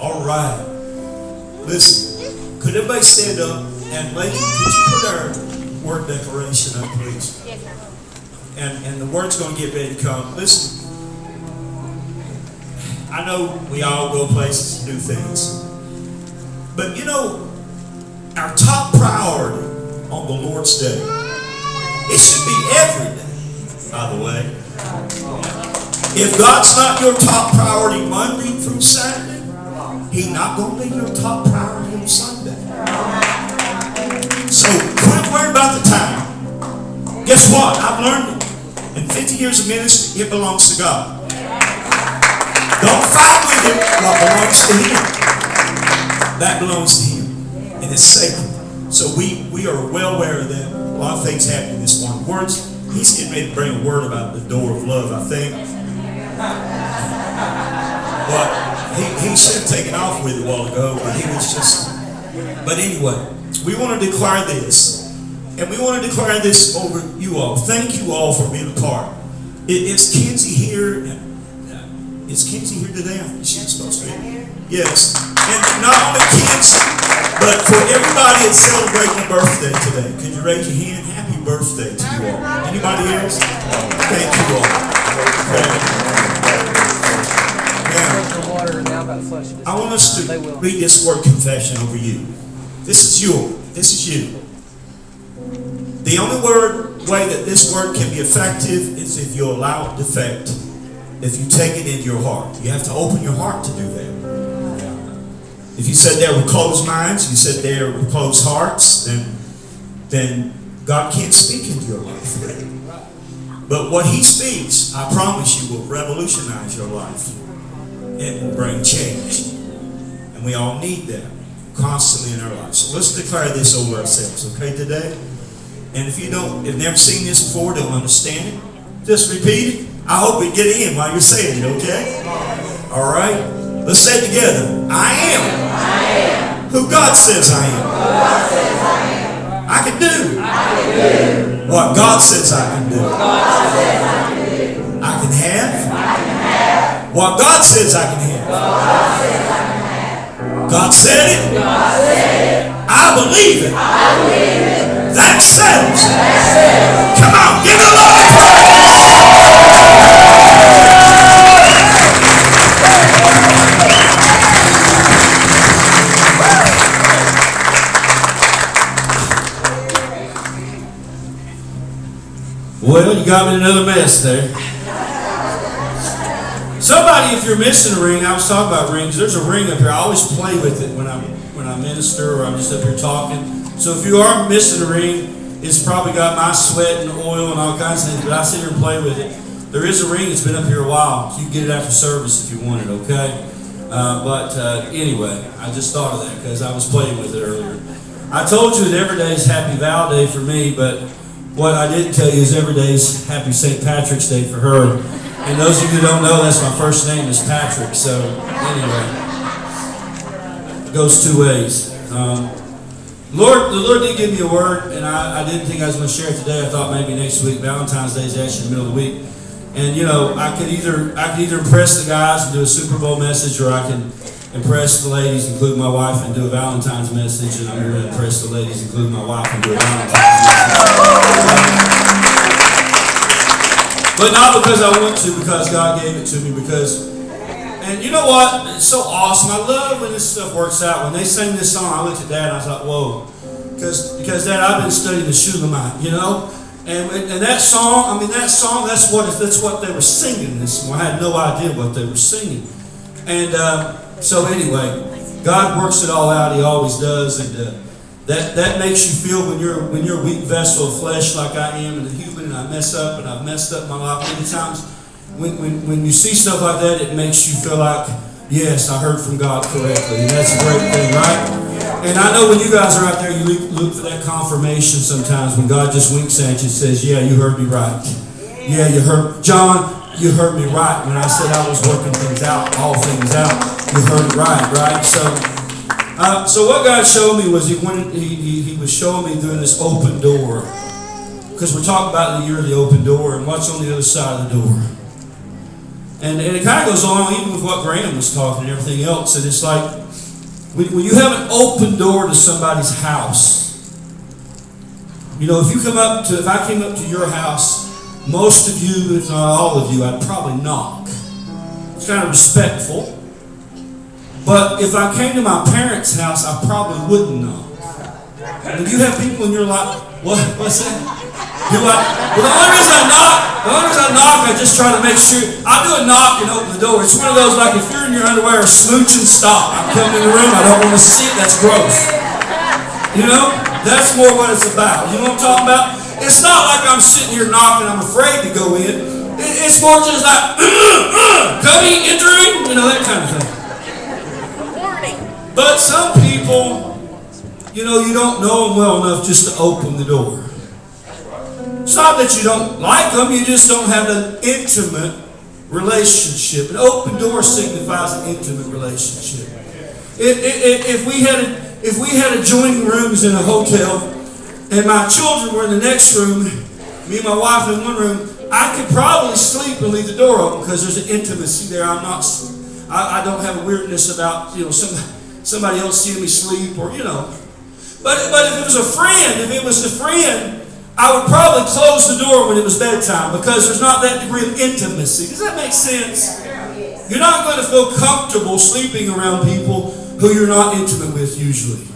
All right. Listen, could everybody stand up and lady, could you put our word declaration up, please? Yes, sir. And and the word's going to get ready to come. Listen, I know we all go places and do things, but you know, our top priority on the Lord's day, it should be every day. By the way, if God's not your top priority Monday through Saturday, He's not going to be your top priority on Sunday. So quit worrying about the time. Guess what? I've learned it. In 50 years of ministry, it belongs to God. Don't fight with it. What belongs to Him? That belongs to Him. And it's sacred. So we, we are well aware of that. A lot of things happening this morning. Words, he's getting ready to bring a word about the door of love, I think. But he, he should have taken off with it a while ago, but he was just. But anyway, we want to declare this. And we want to declare this over you all. Thank you all for being a part. It, is Kenzie here? Uh, Kenzie here today? She's supposed to be. Yes. And not only Kenzie, but for everybody that's celebrating a birthday today. Could you raise your hand? Happy birthday to you all. Anybody else? Thank you all. Now, the water and now about. I want us to read this word confession over you. This is you. This is you. The only word way that this word can be effective is if you allow it to affect. If you take it into your heart. You have to open your heart to do that. If you said there with closed minds, you said there with closed hearts, then then God can't speak into your life. But what He speaks, I promise you, will revolutionize your life. It will bring change. And we all need that constantly in our lives. So let's declare this over ourselves, okay, today? And if you don't, have never seen this before, don't understand it, just repeat it. I hope it get in while you're saying it, okay? All right? Let's say it together. I am, I am. who God says I am. who God says I can do, what God says I can do. What God says I can have. God said it. I believe it. That settles it. Come on, give it a. Well, you got me another mess there. If you're missing a ring, I was talking about rings. There's a ring up here. I always play with it when I when I minister or I'm just up here talking. So if you are missing a ring, it's probably got my sweat and oil and all kinds of things. But I sit here and play with it. There is a ring that's been up here a while. You can get it after service if you want it. Okay. Uh, but uh, anyway, I just thought of that because I was playing with it earlier. I told you that every day is Happy Val Day for me, but what I didn't tell you is every day is Happy St. Patrick's Day for her. And those of you who don't know, that's my first name is Patrick. So anyway, goes two ways. Um, Lord, the Lord did give me a word, and I, I didn't think I was going to share it today. I thought maybe next week. Valentine's Day is actually in the middle of the week, and you know, I could either I could either impress the guys and do a Super Bowl message, or I can impress the ladies, including my wife, and do a Valentine's message. And I'm going to impress the ladies, including my wife, and do a Valentine's message. But not because I want to, because God gave it to me. Because, and you know what? It's so awesome. I love when this stuff works out. When they sang this song, I looked at Dad and I thought, whoa. Because, because Dad, I've been studying the Shulamite, you know? And, and that song, I mean, that song, that's what, that's what they were singing this. I had no idea what they were singing. And uh, so, anyway, God works it all out. He always does. And uh, that, that makes you feel when you're, when you're a weak vessel of flesh like I am and a human and I mess up and I've messed up my life many times. When, when, when you see stuff like that, it makes you feel like, yes, I heard from God correctly. And that's a great thing, right? And I know when you guys are out there, you look, look for that confirmation sometimes when God just winks at you and says, yeah, you heard me right. Yeah, you heard, John, you heard me right when I said I was working things out, all things out. You heard it right, right? So, uh, so what God showed me was he wanted, he, he, he was showing me doing this open door. Because we're talking about the year of the open door and what's on the other side of the door. And, and it kind of goes along even with what Graham was talking and everything else. And it's like when, when you have an open door to somebody's house, you know, if you come up to, if I came up to your house, most of you, if not all of you, I'd probably knock. It's kind of respectful. But if I came to my parents' house, I probably wouldn't know. And you have people in your life, what, what's that? Do I, well, the only reason I knock, the only reason I knock, I just try to make sure, I do a knock and open the door. It's one of those, like if you're in your underwear, smooching, stop. I'm coming in the room, I don't want to see it, that's gross. You know? That's more what it's about. You know what I'm talking about? It's not like I'm sitting here knocking, I'm afraid to go in. It's more just like, coming, entering, you know, that kind of thing. But some people, you know, you don't know them well enough just to open the door. It's not that you don't like them, you just don't have an intimate relationship. An open door signifies an intimate relationship. If, if we had a, if we had adjoining rooms in a hotel and my children were in the next room, me and my wife in one room, I could probably sleep and leave the door open because there's an intimacy there. I'm not, I, I don't have a weirdness about, you know, some, somebody else seeing me sleep or, you know. But, but if it was a friend, if it was a friend, I would probably close the door when it was bedtime because there's not that degree of intimacy. Does that make sense? You're not going to feel comfortable sleeping around people who you're not intimate with usually.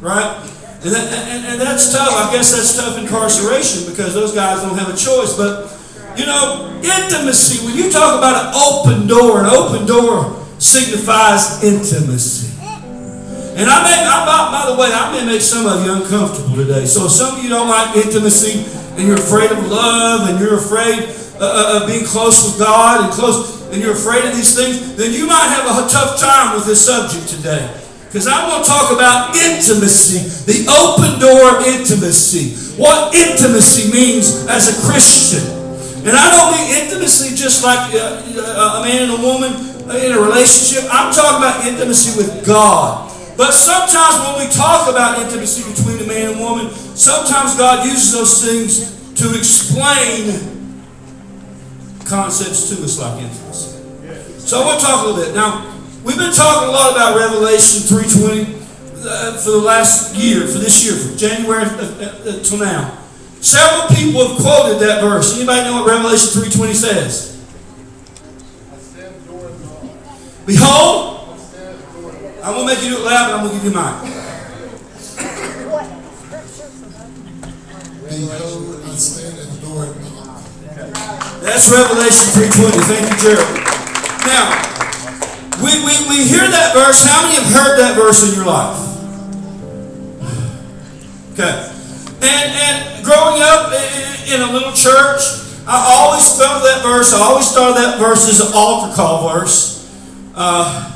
Right? And, that, and, and that's tough. I guess that's tough incarceration because those guys don't have a choice. But, you know, intimacy, when you talk about an open door, an open door signifies intimacy. And I may, I, by, by the way, I may make some of you uncomfortable today. So if some of you don't like intimacy and you're afraid of love and you're afraid uh, uh of being close with God and close, and you're afraid of these things, then you might have a tough time with this subject today. Because I want to talk about intimacy, the open door of intimacy. What intimacy means as a Christian. And I don't mean intimacy just like uh, uh, a man and a woman in a relationship. I'm talking about intimacy with God. But sometimes when we talk about intimacy between a man and woman, sometimes God uses those things to explain concepts to us like intimacy. So I want to talk a little bit. Now, we've been talking a lot about Revelation 3.20 uh, for the last year, for this year, from January uh, uh, uh, till now. Several people have quoted that verse. Anybody know what Revelation 3.20 says? Behold, I'm going to make you do it loud, but I'm going to give you mine. That's Revelation 3.20. Thank you, Gerald. Now, we, we, we hear that verse. How many have heard that verse in your life? Okay. And, and growing up in a little church, I always felt that verse. I always thought that verse as an altar call verse. Uh,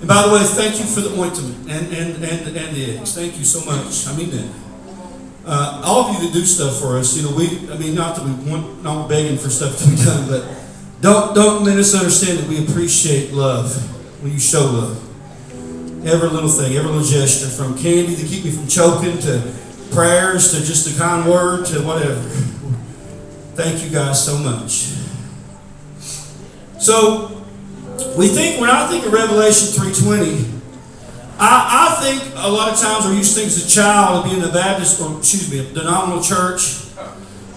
and by the way, thank you for the ointment and, and, and, and the eggs. Thank you so much. I mean that. Uh, all of you that do stuff for us, you know, we, I mean, not that we want, not begging for stuff to be done, but don't, don't misunderstand that we appreciate love when you show love. Every little thing, every little gesture, from candy to keep me from choking to prayers to just a kind word to whatever. Thank you guys so much. So, we think, when I think of Revelation 3.20, I, I think a lot of times we used to think as a child of being a Baptist, or excuse me, a denominational church,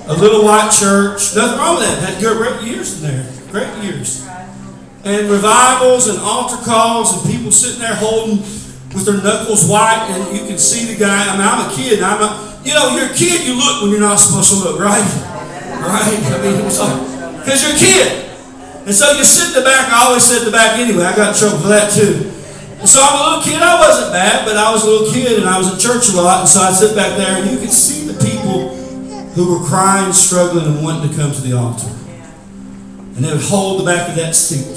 a little white church. Nothing wrong with that. Had good great years in there. Great years. And revivals and altar calls and people sitting there holding with their knuckles white and you can see the guy. I mean, I'm a kid. I'm a, you know, you're a kid, you look when you're not supposed to look, right? Right? I mean, because like, you're a kid. And so you sit in the back. I always sit in the back anyway. I got in trouble for that too. And so I'm a little kid. I wasn't bad, but I was a little kid and I was in church a lot. And so I'd sit back there and you could see the people who were crying, struggling, and wanting to come to the altar. And they would hold the back of that seat.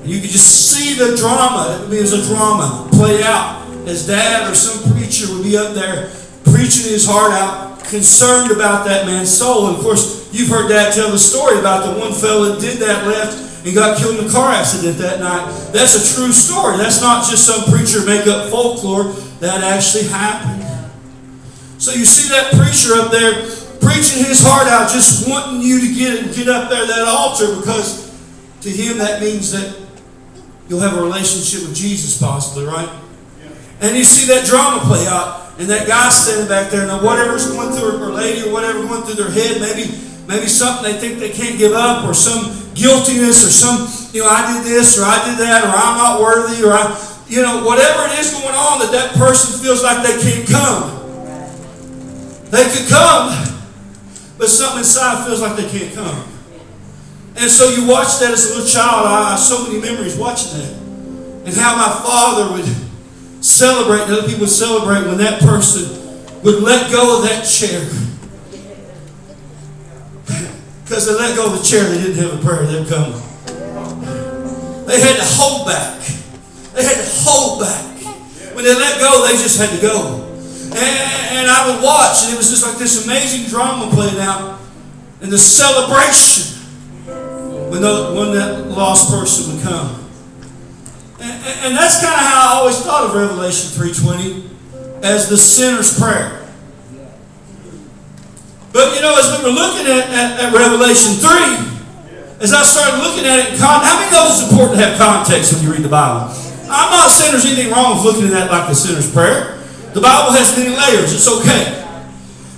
And you could just see the drama. It was a drama play out as dad or some preacher would be up there preaching his heart out, concerned about that man's soul. And of course, you've heard dad tell the story about the one fellow that did that left and got killed in a car accident that night. That's a true story. That's not just some preacher make up folklore. That actually happened. So you see that preacher up there preaching his heart out, just wanting you to get get up there that altar because To him, that means that you'll have a relationship with Jesus, possibly, right? And you see that drama play out, and that guy standing back there, now whatever's going through, or lady, or whatever going through their head, maybe maybe something they think they can't give up, or some guiltiness, or some, you know, I did this, or I did that, or I'm not worthy, or I, you know, whatever it is going on that that person feels like they can't come. They could come, but something inside feels like they can't come. And so you watch that as a little child. I have so many memories watching that. And how my father would celebrate, and other people would celebrate when that person would let go of that chair. Because they let go of the chair, they didn't have a prayer, they were coming. They had to hold back. They had to hold back. When they let go, they just had to go. And, and I would watch, and it was just like this amazing drama playing out, and the celebration when, the, when that lost person would come. And, and that's kind of how I always thought of Revelation 3.20 as the sinner's prayer. But you know, as we were looking at, at, at Revelation 3, as I started looking at it, how many know it's important to have context when you read the Bible? I'm not saying there's anything wrong with looking at that like the sinner's prayer. The Bible has many layers. It's okay.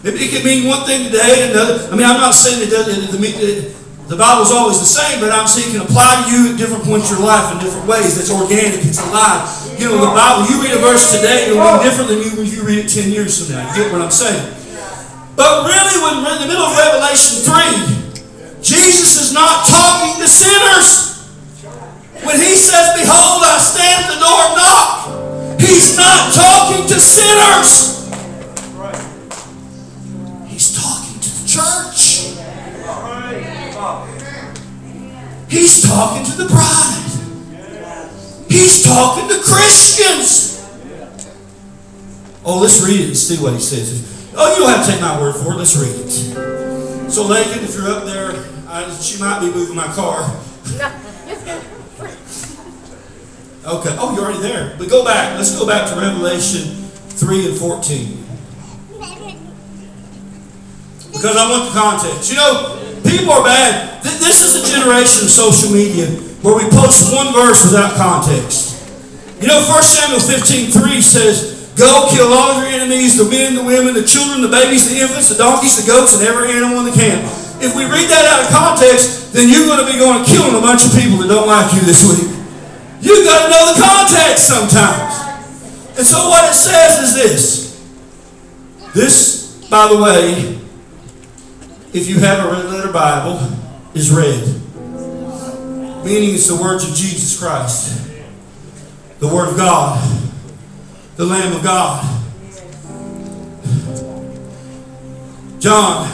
It, it can mean one thing today and another. I mean, I'm not saying it doesn't. The, the Bible's always the same, but I'm saying it can apply to you at different points in your life in different ways. It's organic. It's alive. You know, the Bible. You read a verse today, it'll be different than you when you read it ten years from now. You get what I'm saying? But really, when we're in the middle of Revelation three, Jesus is not talking to sinners. When he says, "Behold, I stand at the door and knock," he's not talking to sinners. He's talking to the church. He's talking to the bride. He's talking to Christians. Oh, let's read it and see what he says. Oh, you don't have to take my word for it. Let's read it. So, Lakin, if you're up there, I, she might be moving my car. Okay. Oh, you're already there. But go back. Let's go back to Revelation 3 and 14. Because I want the context. You know, people are bad. This is a generation of social media where we post one verse without context. You know, 1 Samuel 15 3 says, Go kill all your enemies, the men, the women, the children, the babies, the infants, the donkeys, the goats, and every animal in the camp. If we read that out of context, then you're going to be going killing a bunch of people that don't like you this week. You've got to know the context sometimes. And so what it says is this. This, by the way, if you have a red letter Bible, is red. Meaning it's the words of Jesus Christ. The Word of God. The Lamb of God. John,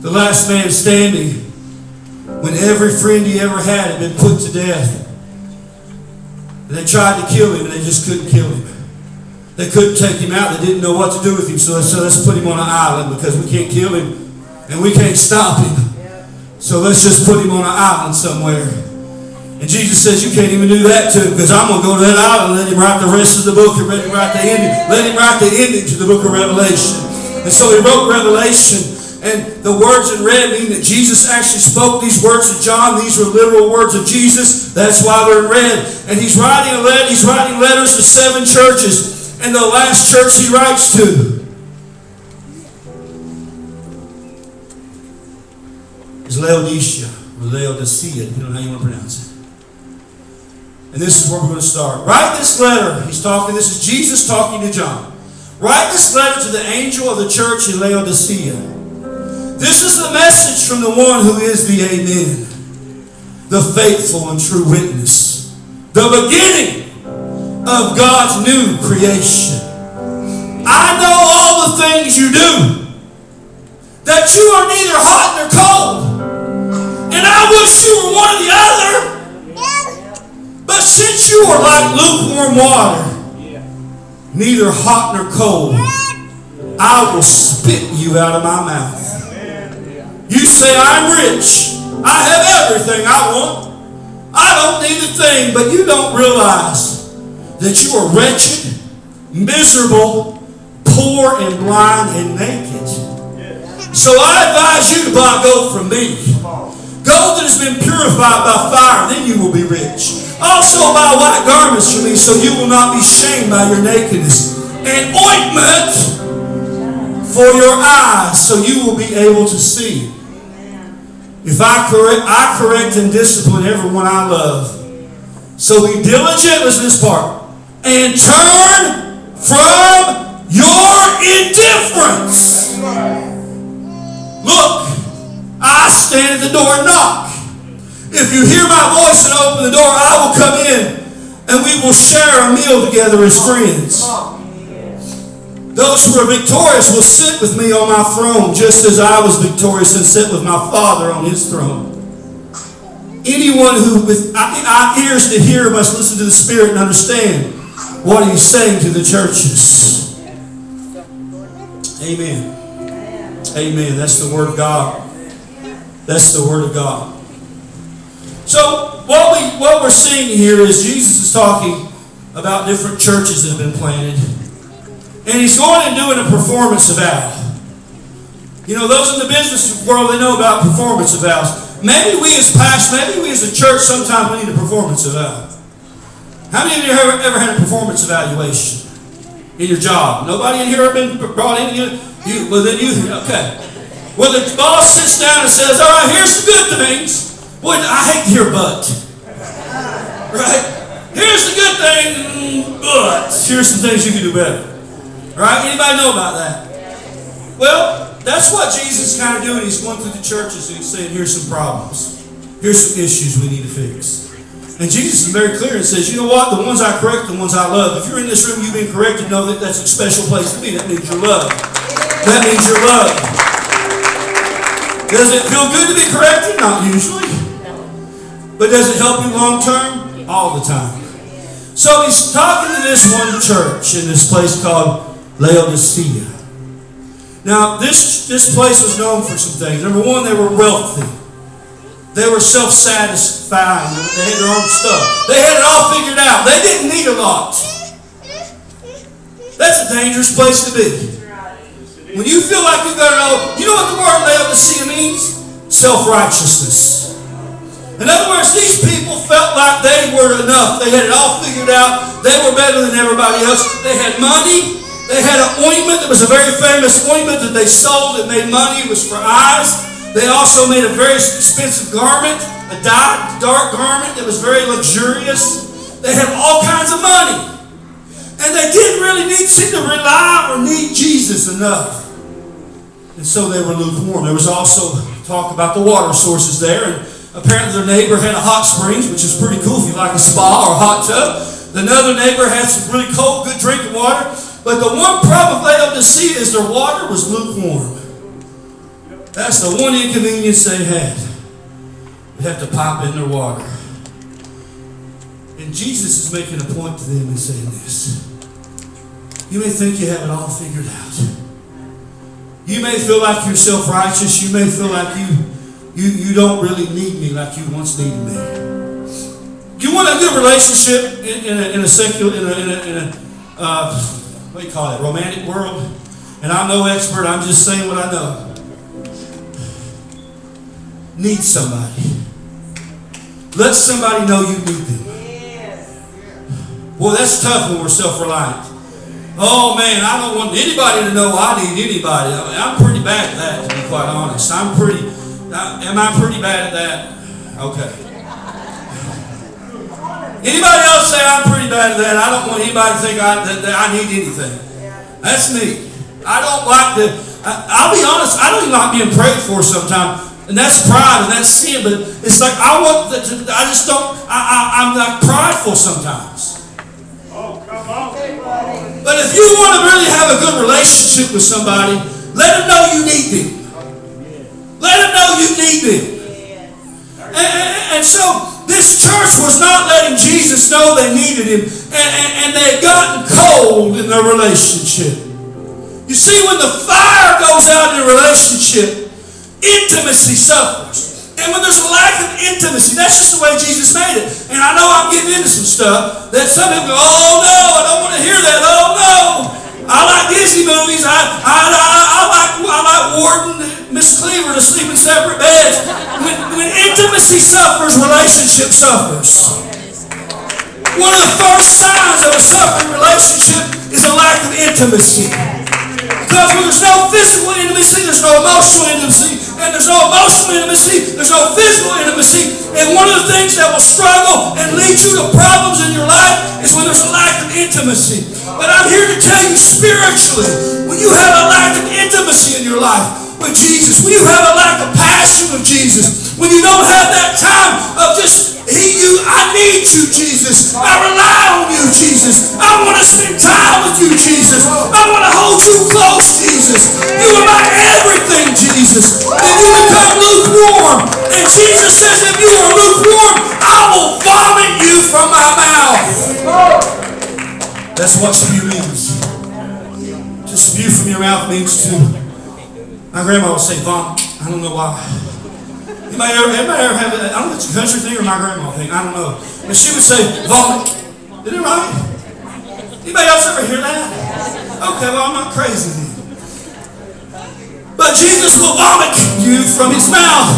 the last man standing, when every friend he ever had had been put to death. And they tried to kill him and they just couldn't kill him. They couldn't take him out. They didn't know what to do with him. So they said, let's put him on an island because we can't kill him and we can't stop him. So let's just put him on an island somewhere. And Jesus says, You can't even do that to him because I'm going to go to that island and let him write the rest of the book and let him write the ending. Let him write the ending to the book of Revelation. And so he wrote Revelation. And the words in red mean that Jesus actually spoke these words to John. These were literal words of Jesus. That's why they're in red. And he's writing a letter, he's writing letters to seven churches. And the last church he writes to is Laodicea or Laodicea, depending on how you want to pronounce it. And this is where we're going to start. Write this letter. He's talking, this is Jesus talking to John. Write this letter to the angel of the church in Laodicea. This is the message from the one who is the Amen, the faithful and true witness, the beginning of God's new creation. I know all the things you do, that you are neither hot nor cold. And I wish you were one or the other. But since you are like lukewarm water, neither hot nor cold, I will spit you out of my mouth. You say, I'm rich. I have everything I want. I don't need a thing, but you don't realize that you are wretched, miserable, poor, and blind and naked. So I advise you to buy gold from me. Gold that has been purified by fire, then you will be rich. Also buy white garments for me, so you will not be shamed by your nakedness. And ointment for your eyes, so you will be able to see. If I correct, I correct and discipline everyone I love. So be diligent, listen this part, and turn from your indifference. Look, I stand at the door and knock. If you hear my voice and open the door, I will come in and we will share a meal together as friends. Those who are victorious will sit with me on my throne, just as I was victorious and sit with my Father on his throne. Anyone who with ears to hear must listen to the Spirit and understand what he's saying to the churches. Amen. Amen. That's the Word of God. That's the Word of God. So what we what we're seeing here is Jesus is talking about different churches that have been planted. And he's going and doing a performance eval. You know, those in the business world, they know about performance evals. Maybe we as pastors, maybe we as a church, sometimes we need a performance eval. How many of you have ever had a performance evaluation in your job? Nobody in here have been brought in? You, you, well, then you, okay. Well, the boss sits down and says, all right, here's the good things. Boy, I hate to hear but. Right? Here's the good thing, but here's some things you can do better. Right? Anybody know about that? Well, that's what Jesus is kind of doing. He's going through the churches and he's saying, here's some problems. Here's some issues we need to fix. And Jesus is very clear and says, you know what? The ones I correct, the ones I love. If you're in this room, you've been corrected, know that that's a special place to be. That means you're loved. That means you're loved. Does it feel good to be corrected? Not usually. But does it help you long term? All the time. So he's talking to this one church in this place called Laodicea. Now, this, this place was known for some things. Number one, they were wealthy. They were self satisfied. They had their own stuff. They had it all figured out. They didn't need a lot. That's a dangerous place to be. When you feel like you've got it all, you know what the word Laodicea means? Self righteousness. In other words, these people felt like they were enough. They had it all figured out. They were better than everybody else. They had money. They had an ointment that was a very famous ointment that they sold that made money. It was for eyes. They also made a very expensive garment, a dark, dark garment that was very luxurious. They had all kinds of money. And they didn't really need seem to rely or need Jesus enough. And so they were lukewarm. There was also talk about the water sources there. And Apparently, their neighbor had a hot springs, which is pretty cool if you like a spa or a hot tub. Another neighbor had some really cold, good drinking water. But the one problem of Laodicea is their water was lukewarm. That's the one inconvenience they had. They have to pop in their water. And Jesus is making a point to them and saying this. You may think you have it all figured out. You may feel like you're self righteous. You may feel like you you, you don't really need me like you once needed me. You want a good relationship in, in, a, in a secular, in a, in a, in a uh, what do you call it, romantic world? And I'm no expert, I'm just saying what I know. Need somebody. Let somebody know you need them. Well, that's tough when we're self reliant. Oh man, I don't want anybody to know I need anybody. I mean, I'm pretty bad at that, to be quite honest. I'm pretty am I pretty bad at that? Okay. Anybody else say I'm pretty bad at that? I don't want anybody to think I, that, that I need anything. That's me. I don't like to, I, will be honest, I don't even like being prayed for sometimes. And that's pride and that's sin, but it's like I want, to, I just don't, I, I, I'm like prideful sometimes. But if you want to really have a good relationship with somebody, let them know you need them. Let them know you need them. And, and, so this church was not letting Jesus know they needed him, and, and they had gotten cold in their relationship. You see, when the fire goes out in a relationship, intimacy suffers. And when there's a lack of intimacy, that's just the way Jesus made it. And I know I'm getting into some stuff that some people go, oh no, I don't want to hear that, oh no. I like Disney movies. I, I, I, I like I like Ward and, Miss Cleaver to sleep in separate beds. When, when intimacy suffers, relationship suffers. One of the first signs of a suffering relationship is a lack of intimacy. Because when there's no physical intimacy, there's no emotional intimacy. And there's no emotional intimacy, there's no physical intimacy. And one of the things that will struggle and lead you to problems in your life is when there's a lack of intimacy. But I'm here to tell you spiritually, when you have a lack of intimacy in your life with Jesus, when you have a lack of passion with Jesus, when you don't have that time of just he, you, I need you, Jesus. I rely on you, Jesus. I want to spend time with you, Jesus. I want to hold you close, Jesus. You are my everything, Jesus. Then you become lukewarm. And Jesus says, if you are lukewarm, I will vomit you from my mouth. That's what spew means. To spew from your mouth means to. My grandma would say vomit. I don't know why. Anybody ever, anybody ever have I don't know if it's a country thing or my grandma thing. I don't know. But she would say, vomit. Isn't it right? Anybody else ever hear that? Okay, well, I'm not crazy then. But Jesus will vomit you from his mouth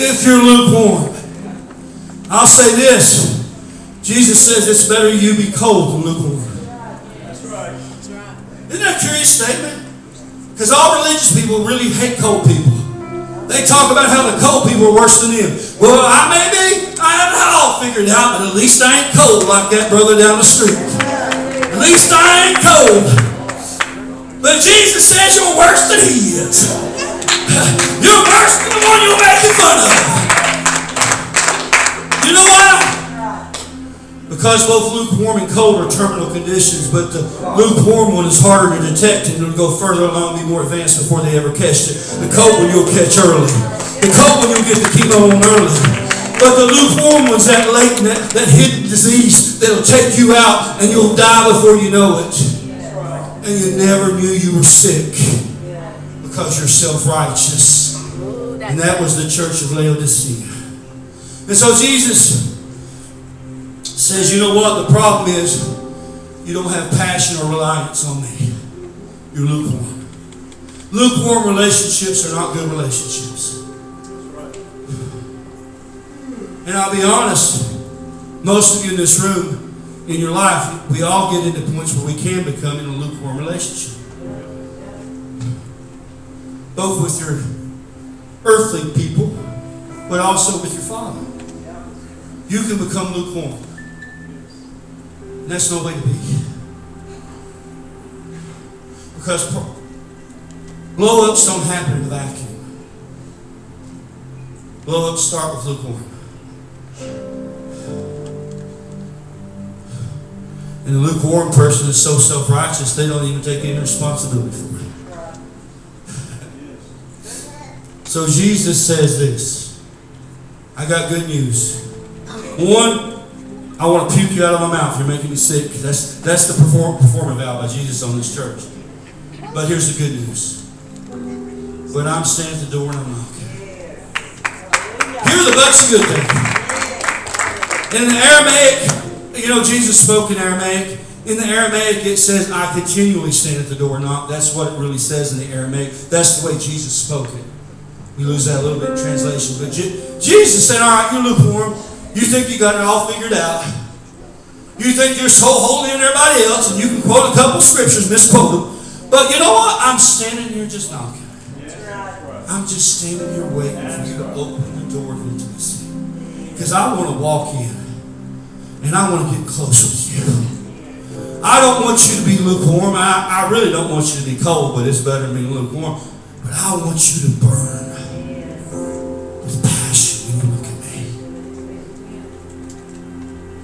if you're lukewarm. I'll say this. Jesus says it's better you be cold than lukewarm. That's right. Isn't that a curious statement? Because all religious people really hate cold people. They talk about how the cold people are worse than them. Well, I may be, I haven't all figured out, but at least I ain't cold like that brother down the street. At least I ain't cold. But Jesus says you're worse than he is. You're worse than the one you're making fun of. You know why? Because both lukewarm and cold are terminal conditions, but the lukewarm one is harder to detect and it'll go further along, and be more advanced before they ever catch it. The cold one you'll catch early. The cold one you'll get the chemo on early. But the lukewarm one's that latent, that, that hidden disease that'll take you out and you'll die before you know it. And you never knew you were sick because you're self-righteous. And that was the church of Laodicea. And so Jesus says, you know what? The problem is you don't have passion or reliance on me. You're lukewarm. Lukewarm relationships are not good relationships. And I'll be honest, most of you in this room, in your life, we all get into points where we can become in a lukewarm relationship. Both with your earthly people, but also with your Father. You can become lukewarm. And that's no way to be. Because blow ups don't happen in a vacuum. Blow ups start with lukewarm. And the lukewarm person is so self righteous, they don't even take any responsibility for it. So Jesus says this I got good news. One, I want to puke you out of my mouth. You're making me sick. That's, that's the perform, performance vow by Jesus on this church. But here's the good news. When I'm standing at the door and I'm knocking. Here are the of good things. In the Aramaic, you know, Jesus spoke in Aramaic. In the Aramaic, it says, I continually stand at the door and knock. That's what it really says in the Aramaic. That's the way Jesus spoke it. We lose that a little bit in translation. But Je- Jesus said, All right, you're lukewarm. You think you got it all figured out. You think you're so holy than everybody else, and you can quote a couple scriptures, misquote them. But you know what? I'm standing here just knocking. I'm just standing here waiting for you to open the door of intimacy. Because I want to walk in and I want to get close with you. I don't want you to be lukewarm. I, I really don't want you to be cold, but it's better than being lukewarm. But I want you to burn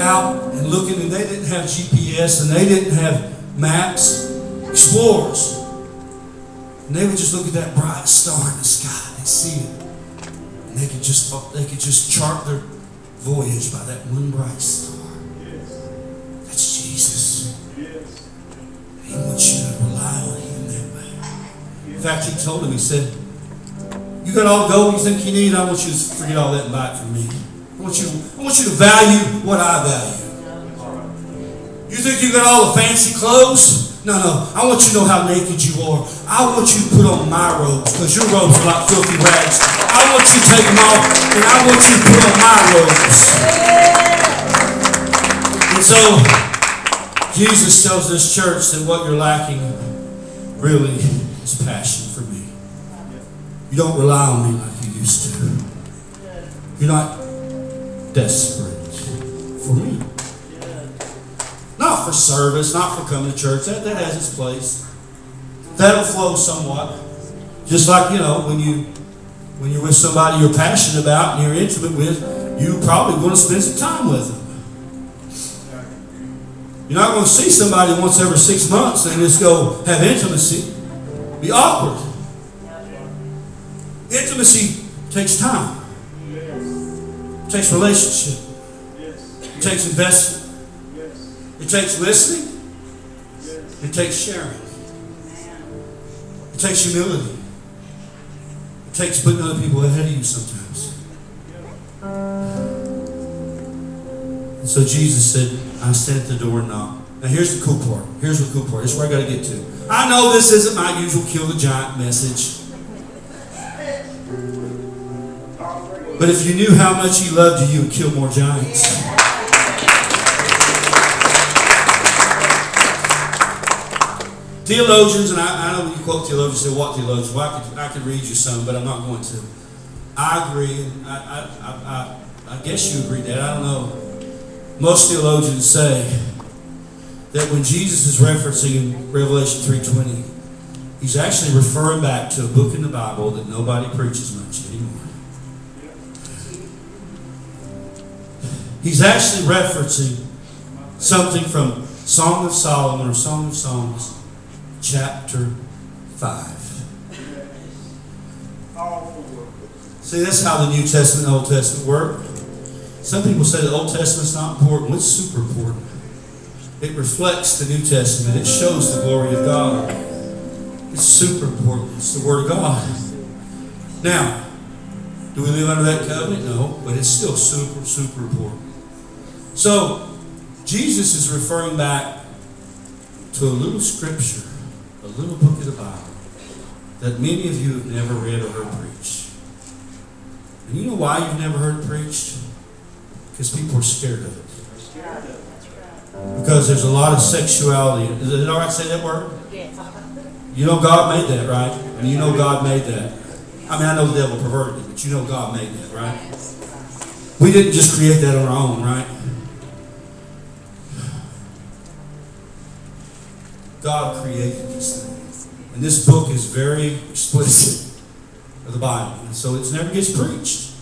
out and looking, and they didn't have GPS and they didn't have maps. Explorers. And they would just look at that bright star in the sky. They see it. And they could just they could just chart their voyage by that one bright star. That's Jesus. He wants you to rely on him that way. In fact, he told him, he said, You got all the gold you think you need, I want you to forget all that and buy it from me. I want you, I want you to value what I value. You think you got all the fancy clothes? No, no. I want you to know how naked you are. I want you to put on my robes because your robes are like filthy rags. I want you to take them off and I want you to put on my robes. And so, Jesus tells this church that what you're lacking really is passion for me. You don't rely on me like you used to. You're not desperate for me. Not for service, not for coming to church. That, that has its place. That'll flow somewhat. Just like, you know, when you when you're with somebody you're passionate about and you're intimate with, you're probably want to spend some time with them. You're not going to see somebody once every six months and just go have intimacy. Be awkward. Intimacy takes time. It takes relationship. It takes investment. It takes listening. It takes sharing. It takes humility. It takes putting other people ahead of you sometimes. And so Jesus said, I stand at the door and knock. Now here's the cool part. Here's the cool part. This is where I got to get to. I know this isn't my usual kill the giant message. But if you knew how much he loved you, you would kill more giants. Theologians, and I, I know you quote theologians, say, what theologians? Well, I could, I could read you some, but I'm not going to. I agree. I, I, I, I guess you agree that. I don't know. Most theologians say that when Jesus is referencing in Revelation 3.20, he's actually referring back to a book in the Bible that nobody preaches much anymore. He's actually referencing something from Song of Solomon or Song of Songs chapter 5. See, that's how the New Testament and Old Testament work. Some people say the Old Testament's not important. It's super important. It reflects the New Testament. It shows the glory of God. It's super important. It's the Word of God. Now, do we live under that covenant? No, but it's still super, super important. So, Jesus is referring back to a little scripture a little book of the Bible that many of you have never read or heard preached. And you know why you've never heard it preached? Because people are scared of it. Because there's a lot of sexuality. Is it all right to say that word? You know God made that, right? And you know God made that. I mean, I know the devil perverted it, but you know God made that, right? We didn't just create that on our own, right? God created these things. And this book is very explicit of the Bible. And so it never gets preached.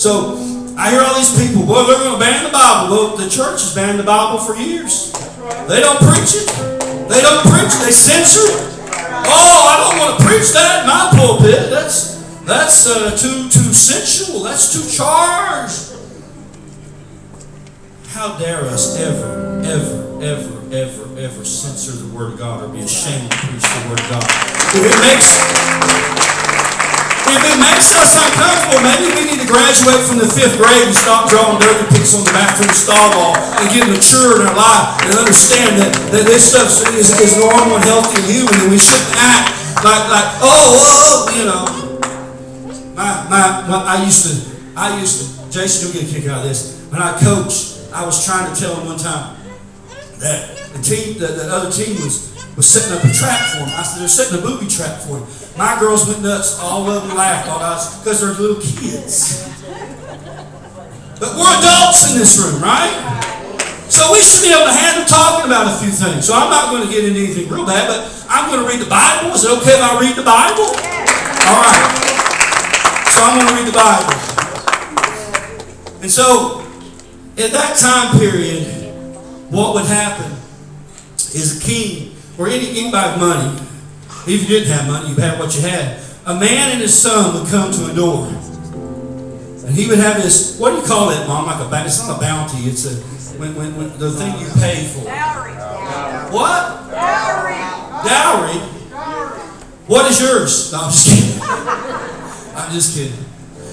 So I hear all these people, well, they're going to ban the Bible. Well, the church has banned the Bible for years. They don't preach it. They don't preach it. They censor it. Oh, I don't want to preach that in my pulpit. That's that's uh, too too sensual. That's too charged. How dare us ever, ever, ever ever, ever censor the Word of God or be ashamed to preach the Word of God. If it makes if it makes us uncomfortable, maybe we need to graduate from the fifth grade and stop drawing dirty pics on the bathroom stall wall and get mature in our life and understand that, that this stuff is, is normal and healthy and human and we shouldn't act like, like oh, oh, oh, you know. My, my, my, I used to, I used to, Jason, you'll get a kick out of this. When I coached, I was trying to tell him one time that the team, the, the other team was was setting up a trap for him. I said, they're setting a booby trap for him. My girls went nuts. All of them laughed. All us because they're little kids. But we're adults in this room, right? So we should be able to handle talking about a few things. So I'm not going to get into anything real bad, but I'm going to read the Bible. Is it okay if I read the Bible? All right. So I'm going to read the Bible. And so, at that time period, what would happen is a king or any anybody with money If you didn't have money, you had what you had. A man and his son would come to a door. And he would have this, what do you call it, Mom? Like a bounty. It's not a bounty. It's a, when, when, when the thing you pay for. Dowry. What? Dowry. Dowry? What is yours? No, I'm just kidding. I'm just kidding.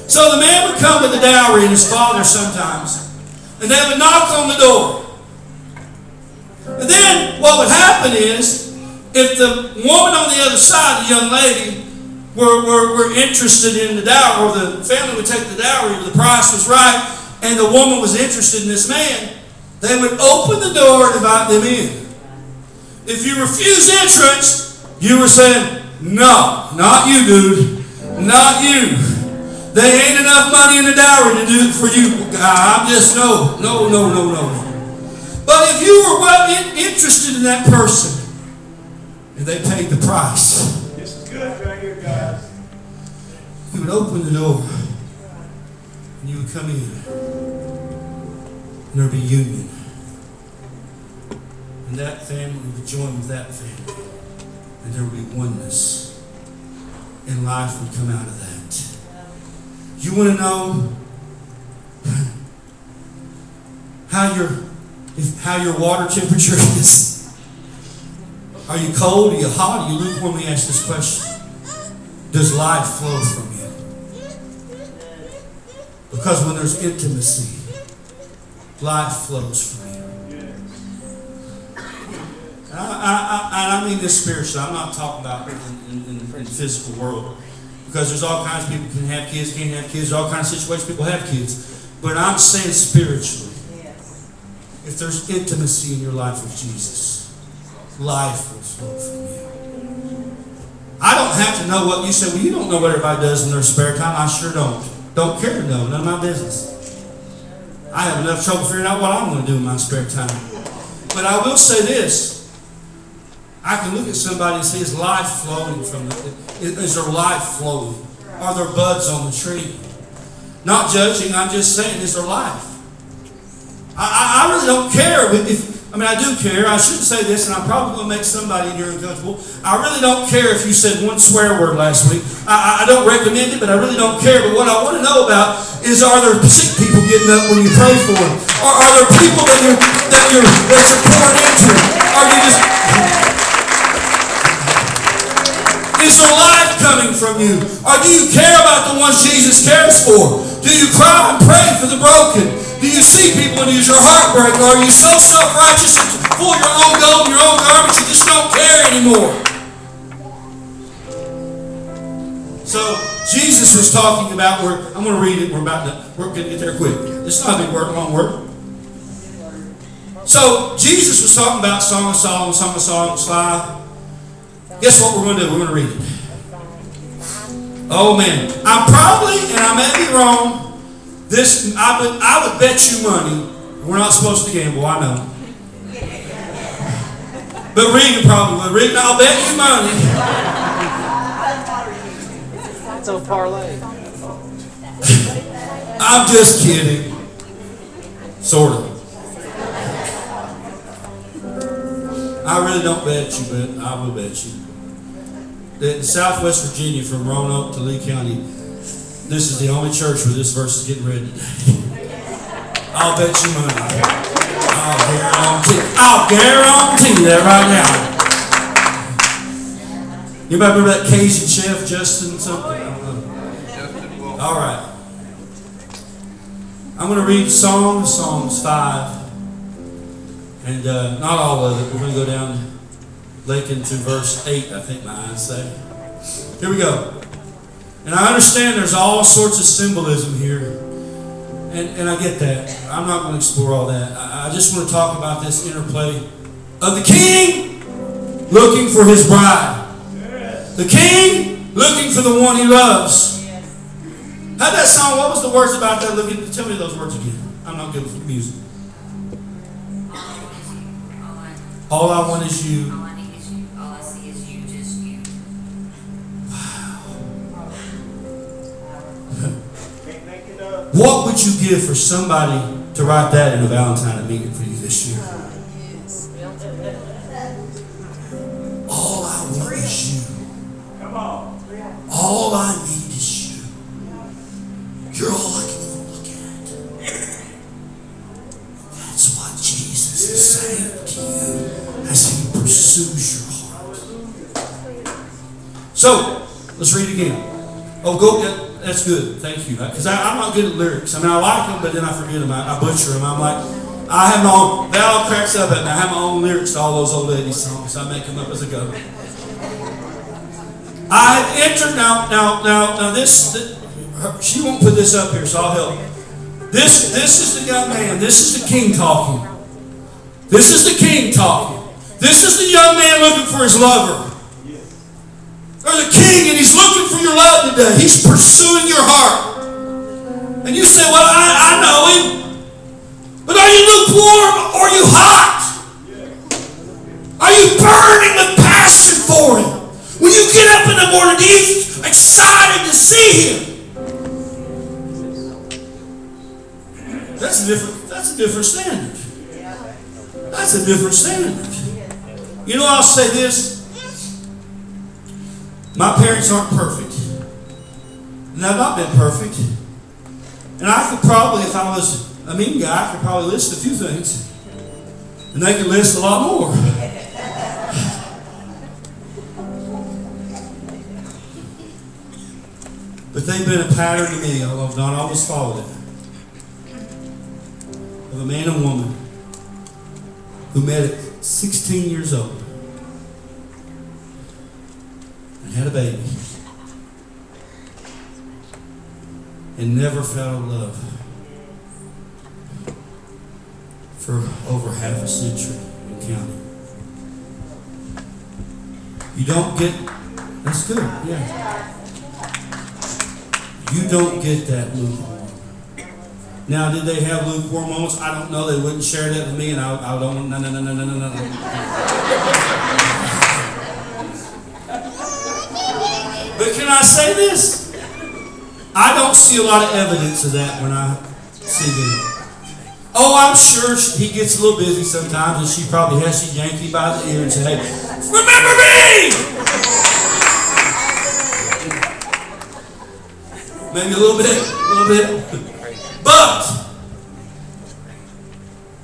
So the man would come with the dowry and his father sometimes. And they would knock on the door. And then what would happen is, if the woman on the other side, the young lady, were, were, were interested in the dowry, or the family would take the dowry, or the price was right, and the woman was interested in this man, they would open the door and invite them in. If you refuse entrance, you were saying, No, not you, dude. Not you. They ain't enough money in the dowry to do it for you. I'm just, no, no, no, no, no. But if you were well in, interested in that person, and they paid the price, This is good right here, guys. you would open the door, and you would come in, and there'd be union. And that family would join with that family, and there would be oneness, and life would come out of that. You want to know how your how your water temperature is? Are you cold? Are you hot? Are you lukewarm? Me ask this question. Does life flow from you? Because when there's intimacy, life flows from you. And I, I, I, I mean this spiritually. I'm not talking about in, in, in, in the physical world. Because there's all kinds of people can have kids, can't have kids. All kinds of situations people have kids. But I'm saying spiritually. If there's intimacy in your life with Jesus, life will flow from you. I don't have to know what you say. Well, you don't know what everybody does in their spare time. I sure don't. Don't care to know. None of my business. I have enough trouble figuring out what I'm going to do in my spare time. But I will say this. I can look at somebody and see is life flowing from them. Is there life flowing? Are there buds on the tree? Not judging, I'm just saying, is there life? I, I, really don't care if, I mean, I do care. I shouldn't say this, and I'm probably going to make somebody in here uncomfortable. I really don't care if you said one swear word last week. I, I don't recommend it, but I really don't care. But what I want to know about is are there sick people getting up when you pray for them? Or are there people that you're, that you're, that you're pouring into? Are you just. Is there life coming from you? Or do you care about the ones Jesus cares for? Do you cry and pray for the broken? Do you see people and use your heartbreak? Or are you so self-righteous and full your own gold and your own garments you just don't care anymore? So Jesus was talking about where I'm going to read it. We're about to we're going to get there quick. It's not a big word, long word. So Jesus was talking about Song of Solomon, Song of Songs five. Guess what we're going to do? We're going to read it. Oh man, I'm probably, and I may be wrong. This I would I would bet you money. We're not supposed to gamble, I know. But Regan probably would. Regan, I'll bet you money. It's on parlay. I'm just kidding. Sort of. I really don't bet you, but I will bet you. That in Southwest Virginia, from Roanoke to Lee County, this is the only church where this verse is getting read today. I'll bet you money. I'll guarantee. I'll guarantee that right now. You remember that Cajun chef, Justin something? All right. I'm going to read of Songs 5. And uh, not all of it. We're going to go down Lincoln to verse 8, I think my eyes say. Here we go. And I understand there's all sorts of symbolism here. And, and I get that. I'm not going to explore all that. I, I just want to talk about this interplay of the king looking for his bride. The king looking for the one he loves. How that song, what was the words about that? Look at, tell me those words again. I'm not good with music. All I want is you. What would you give for somebody to write that in a Valentine meeting for you this year? All I want is you. Come on. all I need is you. You're all I can even look at. That's what Jesus is saying to you as He pursues your heart. So, let's read again. Oh, go get. That's good. Thank you. Because I'm not good at lyrics. I mean, I like them, but then I forget them. I, I butcher them. I'm like, I have my own. That all cracks up me. I have my own lyrics to all those old lady songs. I make them up as I go. I have entered now. Now, now, now. This, th- her- she won't put this up here, so I'll help. This, this is the young man. This is the king talking. This is the king talking. This is the young man looking for his lover. There's a king and he's looking for your love today. He's pursuing your heart. And you say, Well, I, I know him. But are you lukewarm or are you hot? Are you burning with passion for him? When you get up in the morning, are you excited to see him? That's a different that's a different standard. That's a different standard. You know, I'll say this. My parents aren't perfect. And I've not been perfect. And I could probably, if I was a mean guy, I could probably list a few things. And they could list a lot more. But they've been a pattern to me, I've not always followed it. Of a man and woman who met at 16 years old and had a baby and never fell in love for over half a century and counting. You don't get, that's good, yeah. You don't get that lukewarm. Now, did they have lukewarm moments? I don't know. They wouldn't share that with me, and I, I don't. No, no, no, no, no, no, no. But can I say this? I don't see a lot of evidence of that when I see them. Oh, I'm sure he gets a little busy sometimes, and she probably has to yank him by the ear and say, "Hey, remember me!" Maybe a little bit, a little bit. But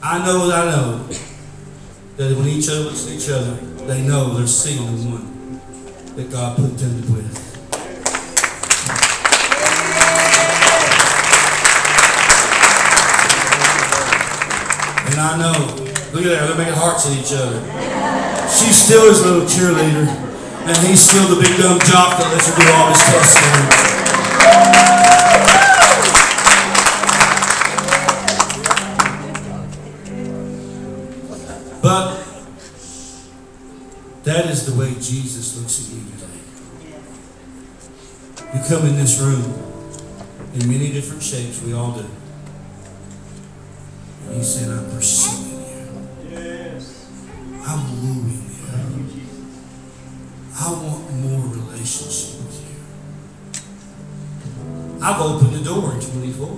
I know that I know that when each other looks at each other, they know they're seeing the one that God put them with. And I know, look at that, they're making hearts at each other. She's still his little cheerleader, and he's still the big dumb jock that lets her do all this testing. The way Jesus looks at you today. You come in this room in many different shapes, we all do. And he said, I'm pursuing you. I'm wooing you. I want more relationship with you. I've opened the door in 24.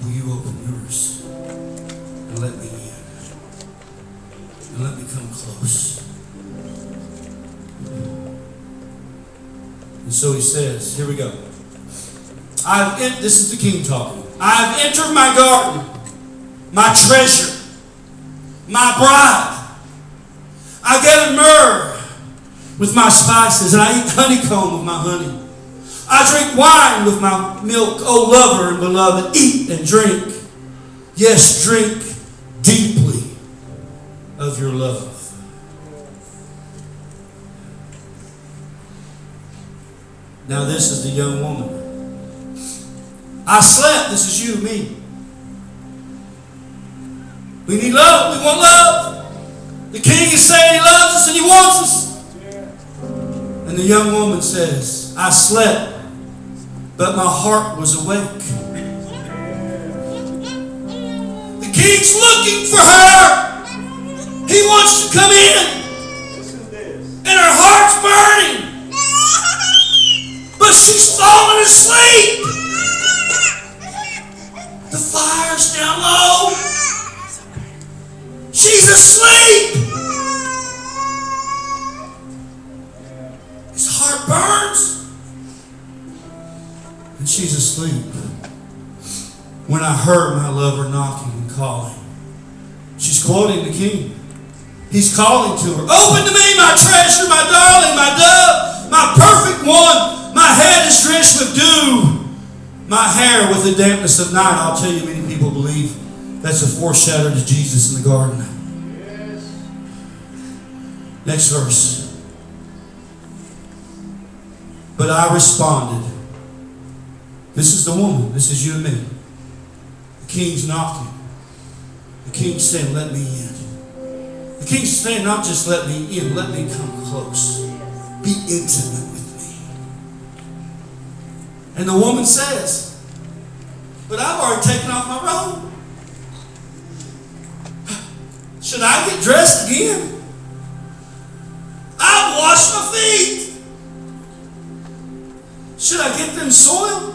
Will you open yours and let me And so he says, here we go. I've this is the king talking. I've entered my garden, my treasure, my bride. I gather myrrh with my spices, and I eat honeycomb with my honey. I drink wine with my milk, O lover and beloved. Eat and drink. Yes, drink deeply of your love. Now, this is the young woman. I slept. This is you, and me. We need love. We want love. The king is saying he loves us and he wants us. And the young woman says, I slept, but my heart was awake. The king's looking for her. He wants to come in, Listen to this. and her heart's burning. But she's falling asleep. The fire's down low. She's asleep. His heart burns. and she's asleep. When I heard my lover knocking and calling, she's quoting the king. He's calling to her, Open to me, my treasure, my darling, my dove, my perfect one. My head is drenched with dew, my hair with the dampness of night. I'll tell you, many people believe that's a foreshadow to Jesus in the garden. Next verse. But I responded. This is the woman. This is you and me. The king's knocking. The king's saying, Let me in. The king's saying, Not just let me in, let me come close. Be intimate. And the woman says, But I've already taken off my robe. Should I get dressed again? I've washed my feet. Should I get them soiled?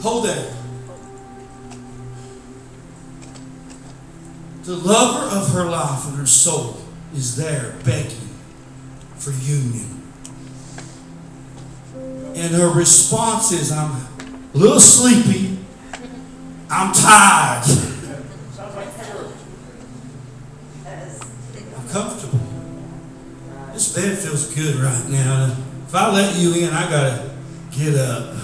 Hold that. The lover of her life and her soul is there begging for union. And her response is, I'm a little sleepy. I'm tired. I'm comfortable. This bed feels good right now. If I let you in, I gotta get up.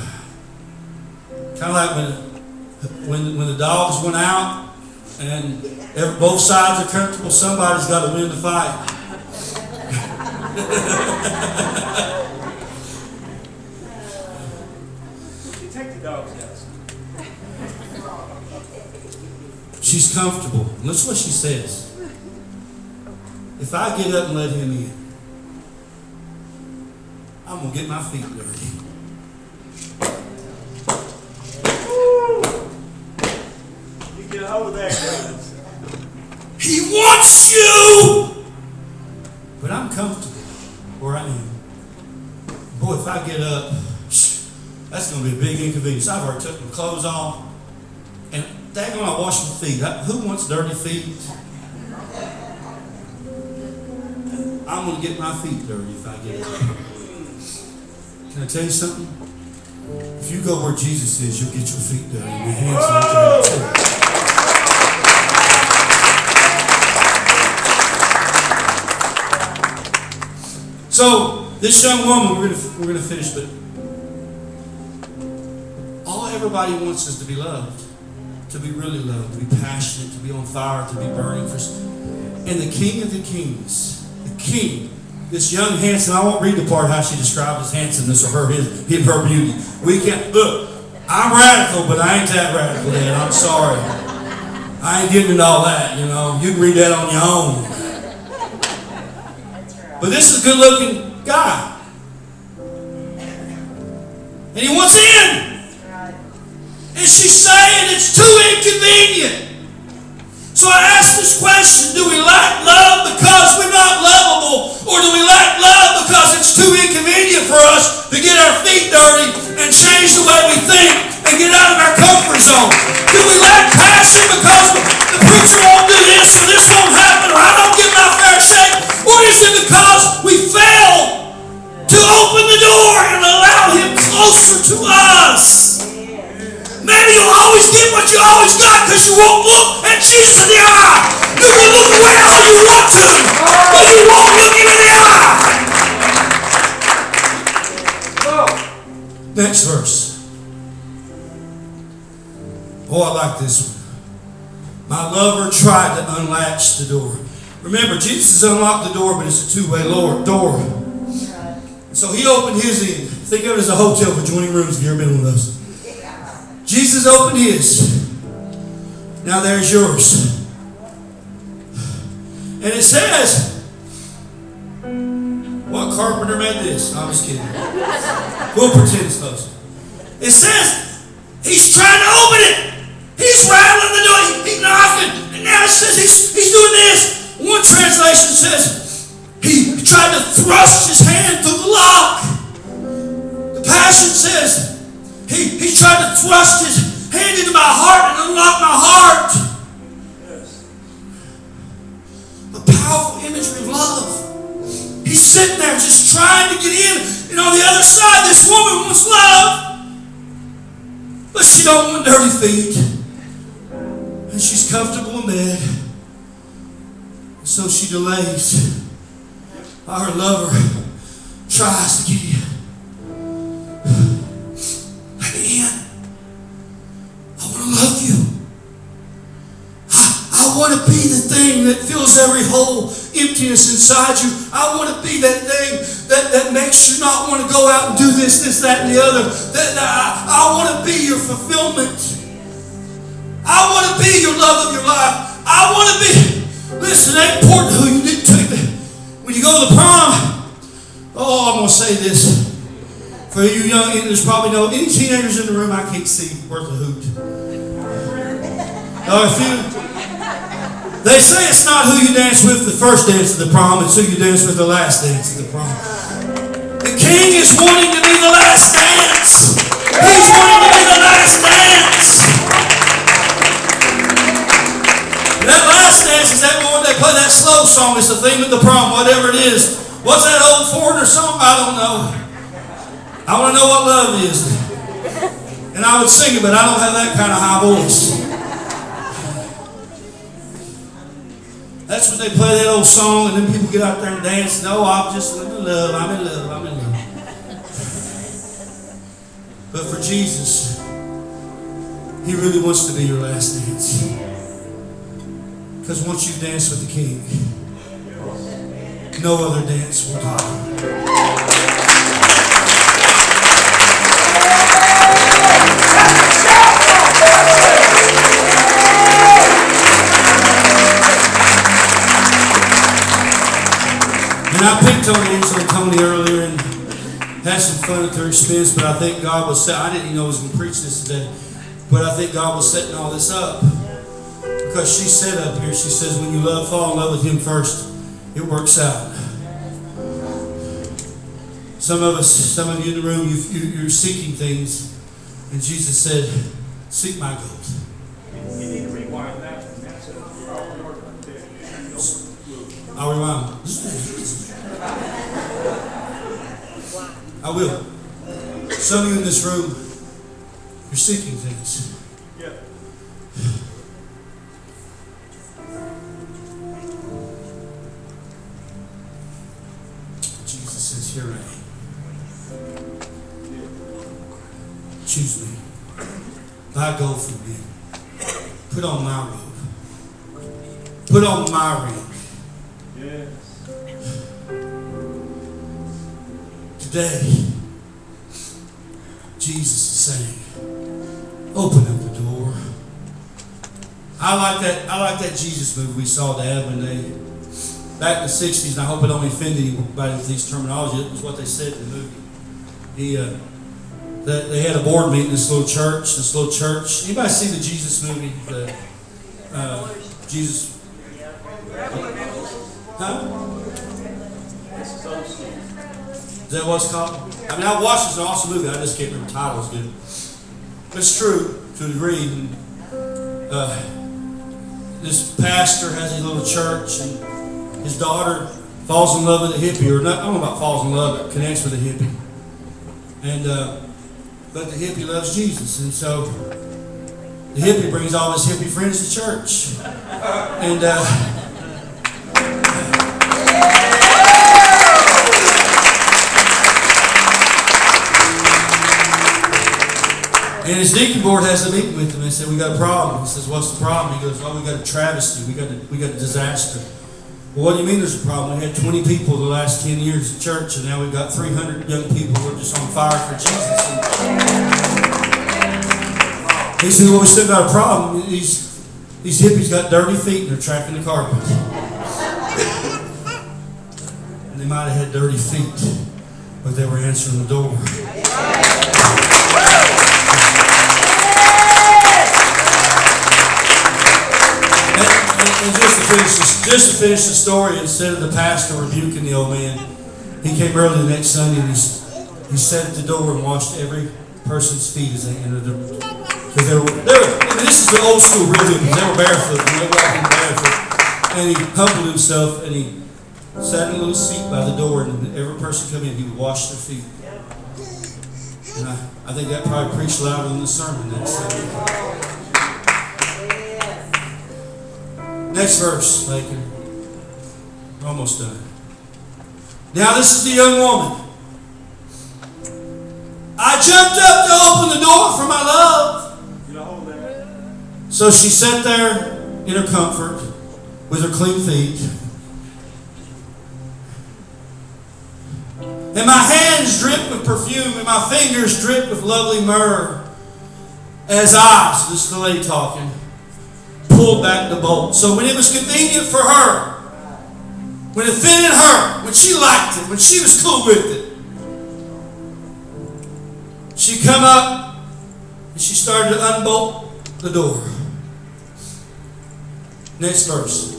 Kind of like when, when when the dogs went out and every, both sides are comfortable. Somebody's got to win the fight. She's comfortable. Listen what she says. If I get up and let him in, I'm gonna get my feet dirty. Big. I've already took my clothes off. And daggone, I wash my feet. Who wants dirty feet? I'm going to get my feet dirty if I get up. Can I tell you something? If you go where Jesus is, you'll get your feet dirty and your hands up too. So this young woman, we're gonna we're gonna finish, but everybody wants is to be loved, to be really loved, to be passionate, to be on fire, to be burning for. And the King of the Kings, the King, this young handsome. I won't read the part how she described his handsomeness or her his, his her beauty. We can't look. I'm radical, but I ain't that radical, Dad. I'm sorry. I ain't getting into all that. You know, you can read that on your own. But this is a good looking guy. And he wants in. And she's saying it's too inconvenient. So I ask this question Do we lack love because we're not lovable? Or do we lack love because it's too inconvenient for us to get our feet dirty and change the way we think and get out of our comfort zone? Do we lack passion because the preacher won't do this or this won't happen or I don't get my fair shake? Or is it because we fail to open the door and allow Him closer to us? Maybe you'll always get what you always got because you won't look at Jesus in the eye. You can look away all you want to, but you won't look him in the eye. Next verse. Oh, I like this one. My lover tried to unlatch the door. Remember, Jesus unlocked the door, but it's a two-way door. door. So he opened his end. Think of it as a hotel with joining rooms if you've ever been one of those. Jesus opened his. Now there's yours. And it says, what carpenter made this? I was kidding. We'll pretend it's close. It says, he's trying to open it. He's rattling the door. He's knocking. And now it says he's, he's doing this. One translation says, he tried to thrust his hand through the lock. The Passion says, he, he tried to thrust his hand into my heart and unlock my heart. A powerful imagery of love. He's sitting there just trying to get in. And on the other side, this woman wants love. But she don't want dirty feet. And she's comfortable in bed. And So she delays. Her lover tries to get in. Want to be the thing that fills every hole, emptiness inside you. I want to be that thing that, that makes you not want to go out and do this, this, that, and the other. That, that I, I want to be your fulfillment. I want to be your love of your life. I want to be. Listen, it ain't important who you didn't to. When you go to the prom, oh, I'm going to say this. For you young, there's probably no any teenagers in the room I can't see worth a hoot. Oh, if you, they say it's not who you dance with the first dance of the prom, it's who you dance with the last dance of the prom. The king is wanting to be the last dance. He's wanting to be the last dance. That last dance is that one they play that slow song. It's the theme of the prom, whatever it is. What's that old foreigner song? I don't know. I want to know what love is. And I would sing it, but I don't have that kind of high voice. That's when they play that old song, and then people get out there and dance. No, I'm just I'm in love. I'm in love. I'm in love. But for Jesus, He really wants to be your last dance. Because once you've danced with the King, no other dance will do. I picked on Angela and Tony earlier and had some fun at their expense, but I think God was set. I didn't even know I was going to preach this today, but I think God was setting all this up because she said up here, she says, when you love, fall in love with Him first, it works out. Some of us, some of you in the room, you, you, you're seeking things, and Jesus said, "Seek my gold." You need to rewind that, and that's a proper order right there. I'll rewind. I will. Some of you in this room, you're seeking things. Yeah. Jesus says, Here I. Choose me. Buy gold from me. Put on my robe. Put on my ring. Yes. Today, Jesus is saying, open up the door. I like that. I like that Jesus movie we saw, Dad, when they back in the '60s. And I hope it don't offend anybody with these terminology. It was what they said in the movie. He, uh, that they had a board meeting in this little church. This little church. Anybody see the Jesus movie? The uh, Jesus. Huh? This is old school. Is that what it's called? I mean, I watched this awesome movie. I just can't remember the title. It's good. But it's true to a degree. And, uh, this pastor has a little church, and his daughter falls in love with a hippie, or not, I don't know about falls in love, but connects with a hippie. And uh, but the hippie loves Jesus, and so the hippie brings all his hippie friends to church, and. Uh, And his deacon board has a meeting with him and said, "We got a problem." He says, "What's the problem?" He goes, "Well, we got a travesty. We got a, we got a disaster." Well, what do you mean there's a problem? We had 20 people the last 10 years at church, and now we've got 300 young people who are just on fire for Jesus. And he said, "Well, we still got a problem. These these hippies got dirty feet and they're tracking the carpet, and they might have had dirty feet, but they were answering the door." Finish just to finish the story, instead of the pastor rebuking the old man, he came early the next Sunday and he, he sat at the door and washed every person's feet as they entered the because they were, they were I mean, this is the old school real hippies. They were barefoot. They walked in barefoot. And he humbled himself and he sat in a little seat by the door and every person come in, he would wash their feet. And I, I think that probably preached louder than the sermon. that uh, next verse, Lakin. We're almost done. Now, this is the young woman. I jumped up to open the door for my love. You. So she sat there in her comfort with her clean feet. And my hands dripped with perfume, and my fingers dripped with lovely myrrh. As I, so this is the lady talking, pulled back the bolt. So when it was convenient for her, when it fitted her, when she liked it, when she was cool with it, she come up and she started to unbolt the door. Next verse.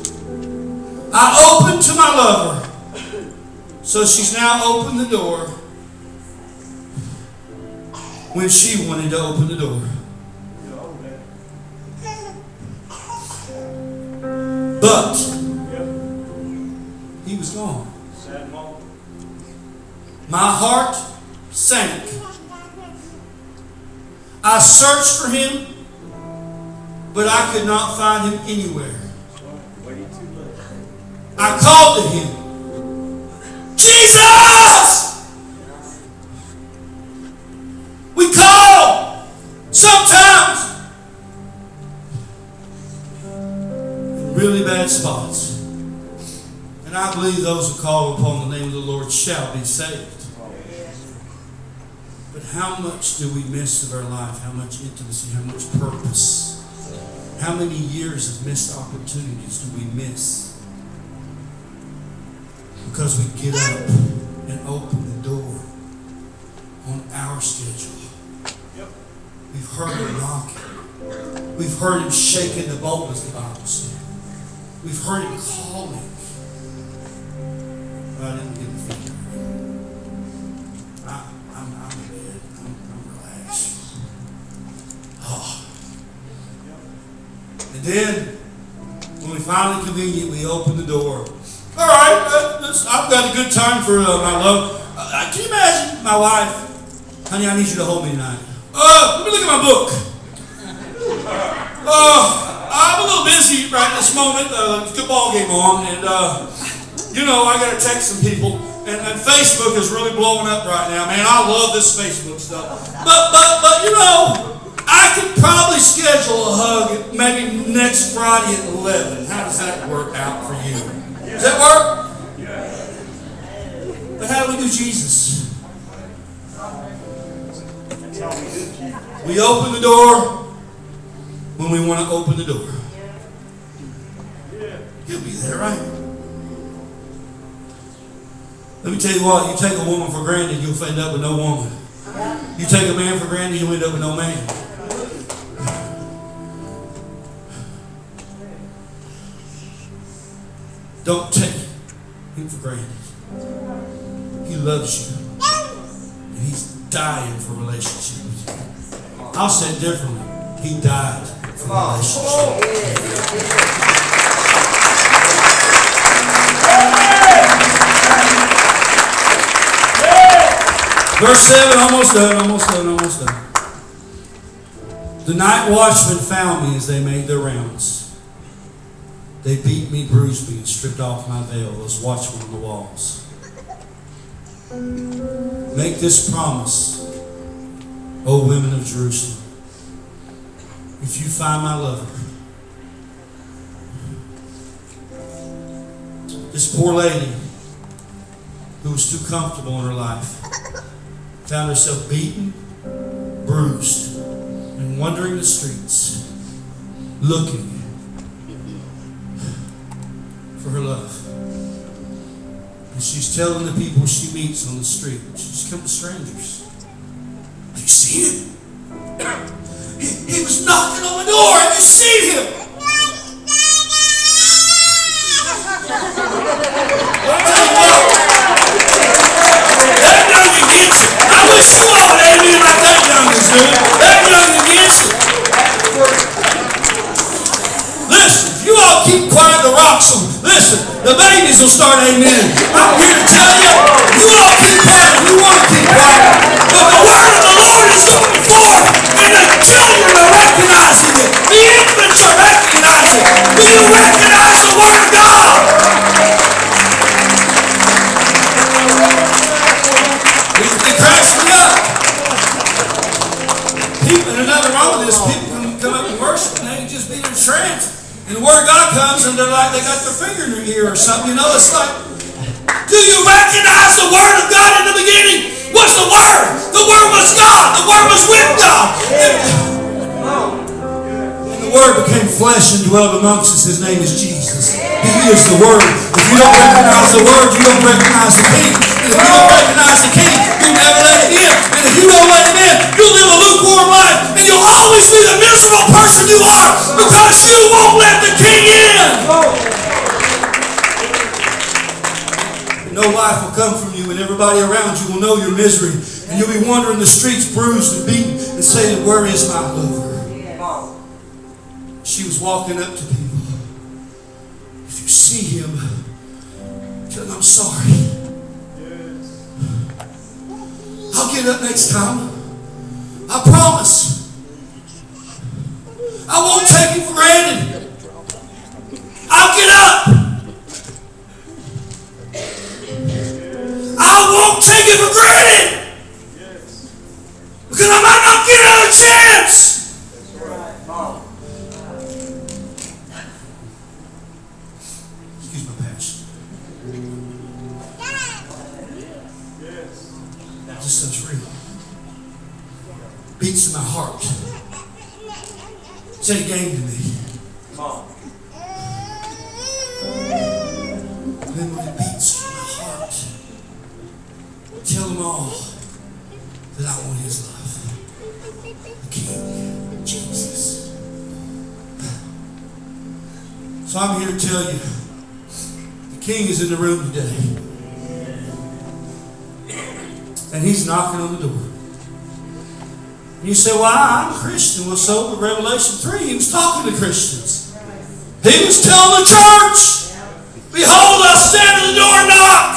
I opened to my lover. So she's now opened the door when she wanted to open the door. But he was gone. My heart sank. I searched for him, but I could not find him anywhere. Waiting too late. I called to him, Jesus! We call sometimes really bad spots. And I believe those who call upon the name of the Lord shall be saved. But how much do we miss of our life? How much intimacy? How much purpose? How many years of missed opportunities do we miss? Because we get up and open the door on our schedule. We've heard him knocking. We've heard him shaking the bolt, as the Bible said. We've heard him calling. But I didn't get the. I, I'm, I'm in bed. I'm, I'm relaxed. Oh. And then, when we finally convenient, we open the door. All right, uh, I've got a good time for uh, my love. Uh, uh, can you imagine my wife? Honey, I need you to hold me tonight. Uh, let me look at my book. I'm right this moment. Uh, football game on, and uh, you know I got to text some people. And, and Facebook is really blowing up right now, man. I love this Facebook stuff. But but but you know, I could probably schedule a hug maybe next Friday at eleven. How does that work out for you? Does that work? Yeah. But how do we do Jesus? We open the door when we want to open the door. He'll be there, right? Let me tell you what, you take a woman for granted, you'll end up with no woman. You take a man for granted, you'll end up with no man. Don't take him for granted. He loves you. And he's dying for a relationship with you. I'll say it differently. He died for a Verse 7, almost done, almost done, almost done. The night watchmen found me as they made their rounds. They beat me, bruised me, and stripped off my veil, those watchmen on the walls. Make this promise, O women of Jerusalem. If you find my lover, this poor lady who was too comfortable in her life found herself beaten, bruised, and wandering the streets, looking for her love. And she's telling the people she meets on the street, she's come to strangers. Have you seen him? He, he was knocking on the door. Have you seen him? Listen, if you all keep quiet, the rocks will. Listen, the babies will start amen. I'm here to tell you, you all keep quiet you want to keep quiet. But the word of the Lord is going forth, and the children are recognizing it. The infants are recognizing it. Do you recognize they're like they got their finger in their ear or something. You know, it's like, do you recognize the word of God in the beginning? What's the word? The word was God. The word was with God. The word became flesh and dwelled amongst us. His name is Jesus. He is the word. If you don't recognize the word, you don't recognize the king. And if you don't recognize the king, you'll never let him in. And if you don't let him in, you'll live a lukewarm life. And you'll always be the miserable person you are because you won't let the king in. No life will come from you, and everybody around you will know your misery. And you'll be wandering the streets bruised and beaten and saying, Where is my lover? She was walking up to people. If you see him, tell him I'm sorry. I'll get up next time. I promise. I won't take it for granted. I'll get up. I won't take it for granted. Because I might not get another chance. This stuff's real. Beats in my heart. Say it again to me. Come on. And then when it beats in my heart, tell them all that I want his love. The King, Jesus. So I'm here to tell you, the King is in the room today. And he's knocking on the door. And you say, Well, I'm a Christian. Well, so in Revelation 3, he was talking to Christians. He was telling the church, Behold, I stand at the door and knock.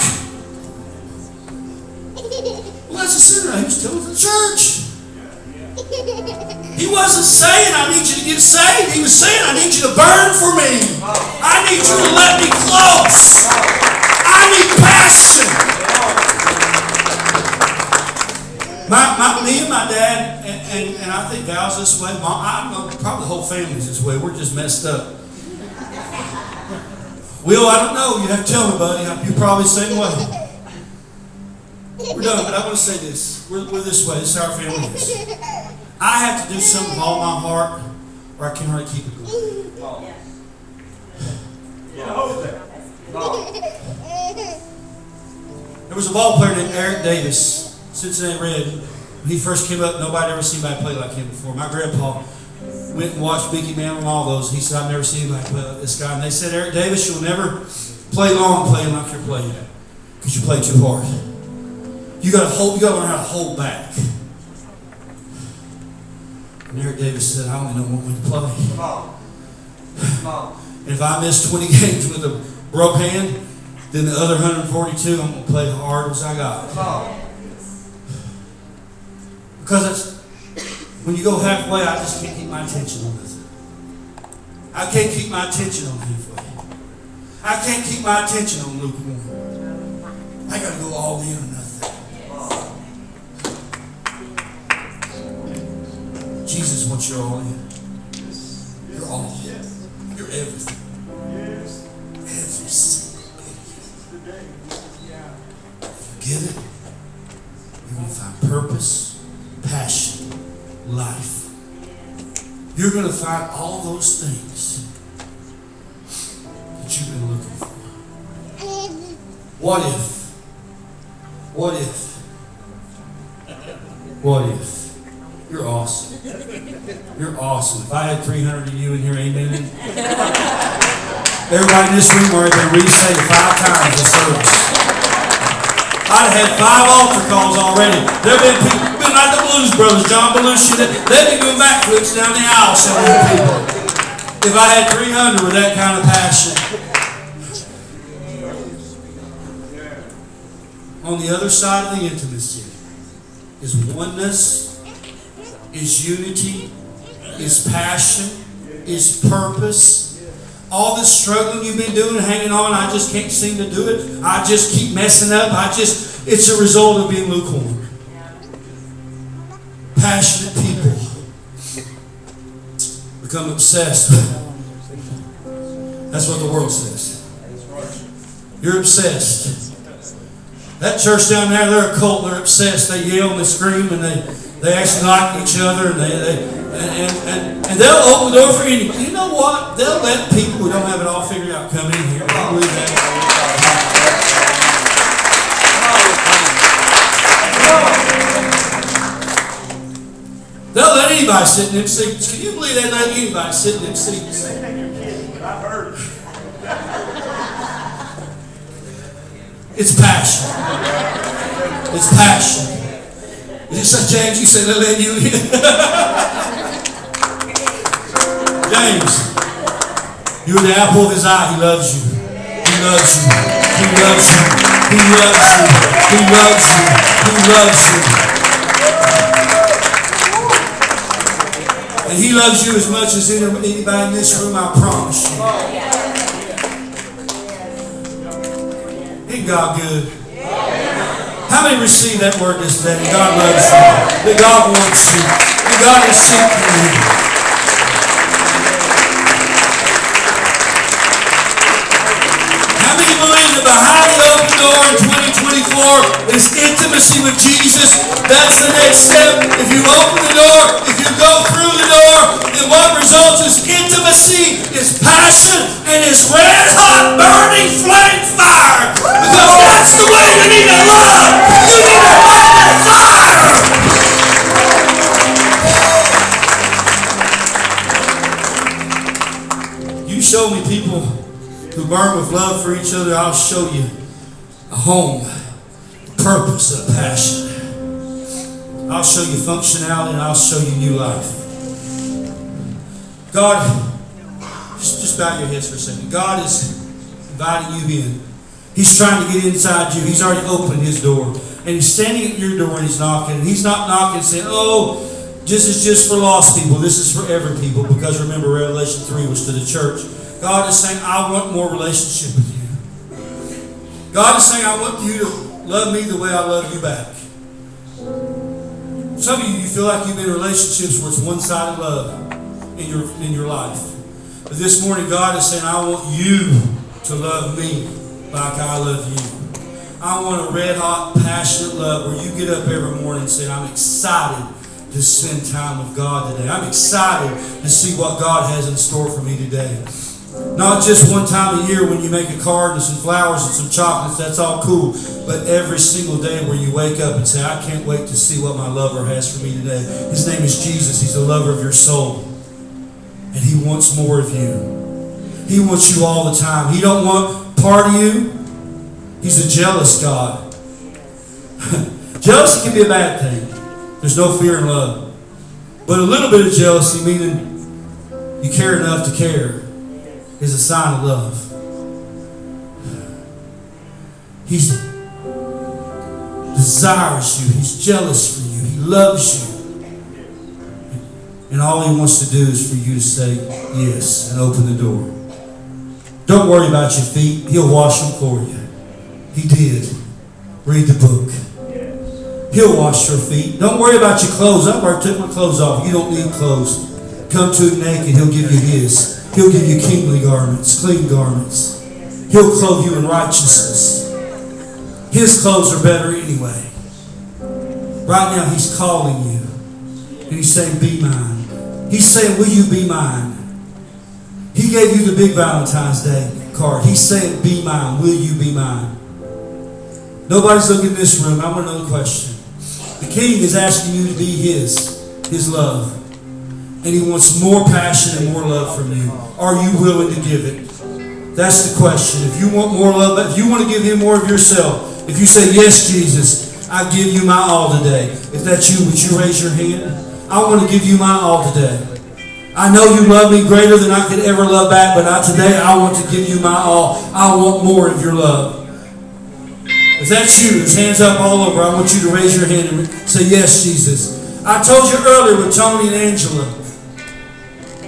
Well, that's a sinner. He was telling the church. He wasn't saying, I need you to get saved. He was saying, I need you to burn for me. I need you to let me close. I need passion. My, my, me and my dad, and, and, and I think Val's this way. Mom, I know probably the whole family's this way. We're just messed up. Will, I don't know. You have to tell me, buddy. You probably the same way. We're done, but I want to say this. We're, we're this way. This is how our family is. I have to do something with all my heart, or I can't really keep it going. There was a ball player named Eric Davis, Cincinnati Red. When he first came up, nobody ever seen anybody play like him before. My grandpa went and watched Mickey Mantle and all those. He said, I've never seen anybody play like this guy. And they said, Eric Davis, you'll never play long playing like you're playing because you play too hard. You got to hold. You got to learn how to hold back. And Eric Davis said, I only know one way to play. And if I miss 20 games with a broke hand, then the other 142, I'm going to play hard as I got. Because when you go halfway, I just can't keep my attention on this. I can't keep my attention on halfway. I can't keep my attention on lukewarm. I got to go all in or nothing. Jesus wants you all in. You're going to find all those things that you've been looking for. What if? What if? What if? You're awesome. You're awesome. If I had 300 of you in here, amen. Everybody in this room already been resaved five times the service. Had five altar calls already. There have been people, been like the Blues Brothers, John Belushi, they've been doing backflips down the aisle, some of the people. If I had 300 with that kind of passion. On the other side of the intimacy is oneness, is unity, is passion, is purpose. All this struggling you've been doing, hanging on, I just can't seem to do it. I just keep messing up. I just, it's a result of being lukewarm. Passionate people become obsessed That's what the world says. You're obsessed. That church down there, they're a cult. They're obsessed. They yell and they scream and they, they actually knock each other and they, they and, and, and, they'll open the door for any. You know what? They'll let people who don't have it all figured out come in here. I believe that. They'll let anybody sit in them seats. Can you believe they let anybody sit in them seats? They think you're I've heard it. It's passion. It's passion. Is it James? You said they let you in. James, you're the apple of his eye. He loves you. He loves you. He loves you. He loves you. He loves you. He loves you. And he loves you as much as anybody in this room, I promise you. Ain't God good? How many receive that word this day? That God loves you. That God wants you. That God is seeking you. How many believe that behind the open door in 2024 is intimacy with Jesus? That's the next step. If you open the door, if you go through the door, then what results is intimacy, is passion, and is red hot burning flame fire. Because that's the way you need to love. You need to have that fire. You show me people who burn with love for each other, I'll show you a home, purpose, a passion. I'll show you functionality and I'll show you new life. God, just, just bow your heads for a second. God is inviting you in. He's trying to get inside you. He's already opened his door. And he's standing at your door and he's knocking. And he's not knocking saying, oh, this is just for lost people. This is for every people. Because remember, Revelation 3 was to the church. God is saying, I want more relationship with you. God is saying, I want you to love me the way I love you back. Some of you, you feel like you've been in relationships where it's one-sided love in your in your life. But this morning, God is saying, I want you to love me like I love you. I want a red-hot, passionate love where you get up every morning and say, I'm excited to spend time with God today. I'm excited to see what God has in store for me today. Not just one time a year when you make a card and some flowers and some chocolates, that's all cool. But every single day where you wake up and say, I can't wait to see what my lover has for me today. His name is Jesus. He's the lover of your soul. And he wants more of you. He wants you all the time. He don't want part of you. He's a jealous God. jealousy can be a bad thing. There's no fear in love. But a little bit of jealousy, meaning you care enough to care, is a sign of love. He's desires you. He's jealous for you. He loves you. And all he wants to do is for you to say yes and open the door. Don't worry about your feet. He'll wash them for you. He did. Read the book. He'll wash your feet. Don't worry about your clothes. I've already took my clothes off. You don't need clothes. Come to him naked. He'll give you his. He'll give you kingly garments, clean garments. He'll clothe you in righteousness. His clothes are better anyway. Right now, he's calling you. And he's saying, Be mine. He's saying, Will you be mine? He gave you the big Valentine's Day card. He's saying, Be mine. Will you be mine? Nobody's looking in this room. I want another question. The king is asking you to be his, his love. And he wants more passion and more love from you. Are you willing to give it? That's the question. If you want more love, if you want to give him more of yourself, if you say, Yes, Jesus, I give you my all today. If that's you, would you raise your hand? I want to give you my all today. I know you love me greater than I could ever love back, but I, today I want to give you my all. I want more of your love. If that's you, there's hands up all over. I want you to raise your hand and say, Yes, Jesus. I told you earlier with Tony and Angela.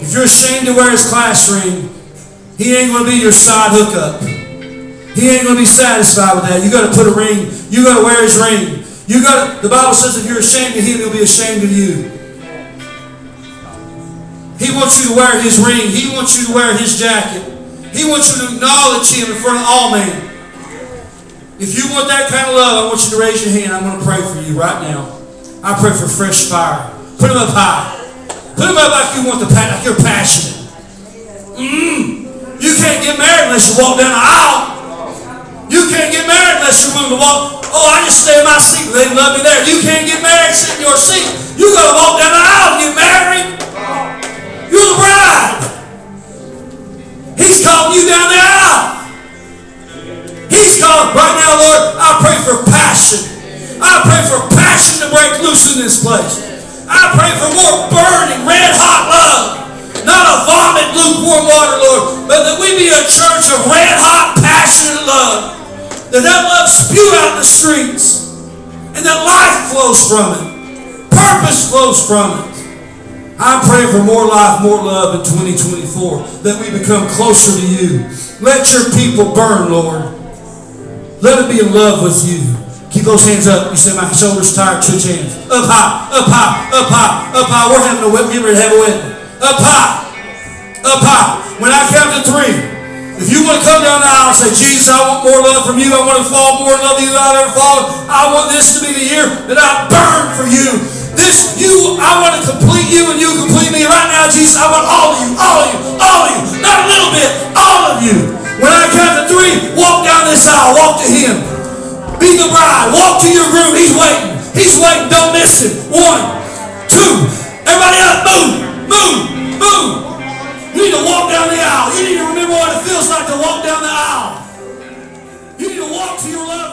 If you're ashamed to wear his class ring, he ain't going to be your side hookup. He ain't going to be satisfied with that. You got to put a ring. You got to wear his ring. You got to, The Bible says if you're ashamed of him, he'll be ashamed of you. He wants you to wear his ring. He wants you to wear his jacket. He wants you to acknowledge Him in front of all men. If you want that kind of love, I want you to raise your hand. I'm going to pray for you right now. I pray for fresh fire. Put him up high. Put them up like you want the like you're passionate. Mm. You can't get married unless you walk down the aisle. You can't get married unless you're willing to walk. Oh, I just stay in my seat. They love me there. You can't get married sitting in your seat. You got to walk down the aisle to get married. You're the bride. He's calling you down the aisle. He's calling right now, Lord. I pray for passion. I pray for passion to break loose in this place. I pray for more burning, red hot love. Not a vomit, lukewarm water, Lord, but that we be a church of red hot, passionate love. That that love spew out the streets. And that life flows from it. Purpose flows from it. I pray for more life, more love in 2024. That we become closer to you. Let your people burn, Lord. Let them be in love with you. Keep those hands up. You say my shoulders tired. Switch hands. Up high, up high, up high, up high. We're having a wedding. To have a wedding. Up high, up high. When I count to three, if you want to come down the aisle and say, Jesus, I want more love from you. I want to fall more in love than I've ever fallen. I want this to be the year that I burn for you. This, you, I want to complete you and you complete me. Right now, Jesus, I want all of you, all of you, all of you. Not a little bit, all of you. When I count to three, walk down this aisle. Walk to him. Be the bride. Walk to your groom. He's waiting. He's waiting. Don't miss him. One, two. Everybody up. Move. Move. Move. You need to walk down the aisle. You need to remember what it feels like to walk down the aisle. You need to walk to your love.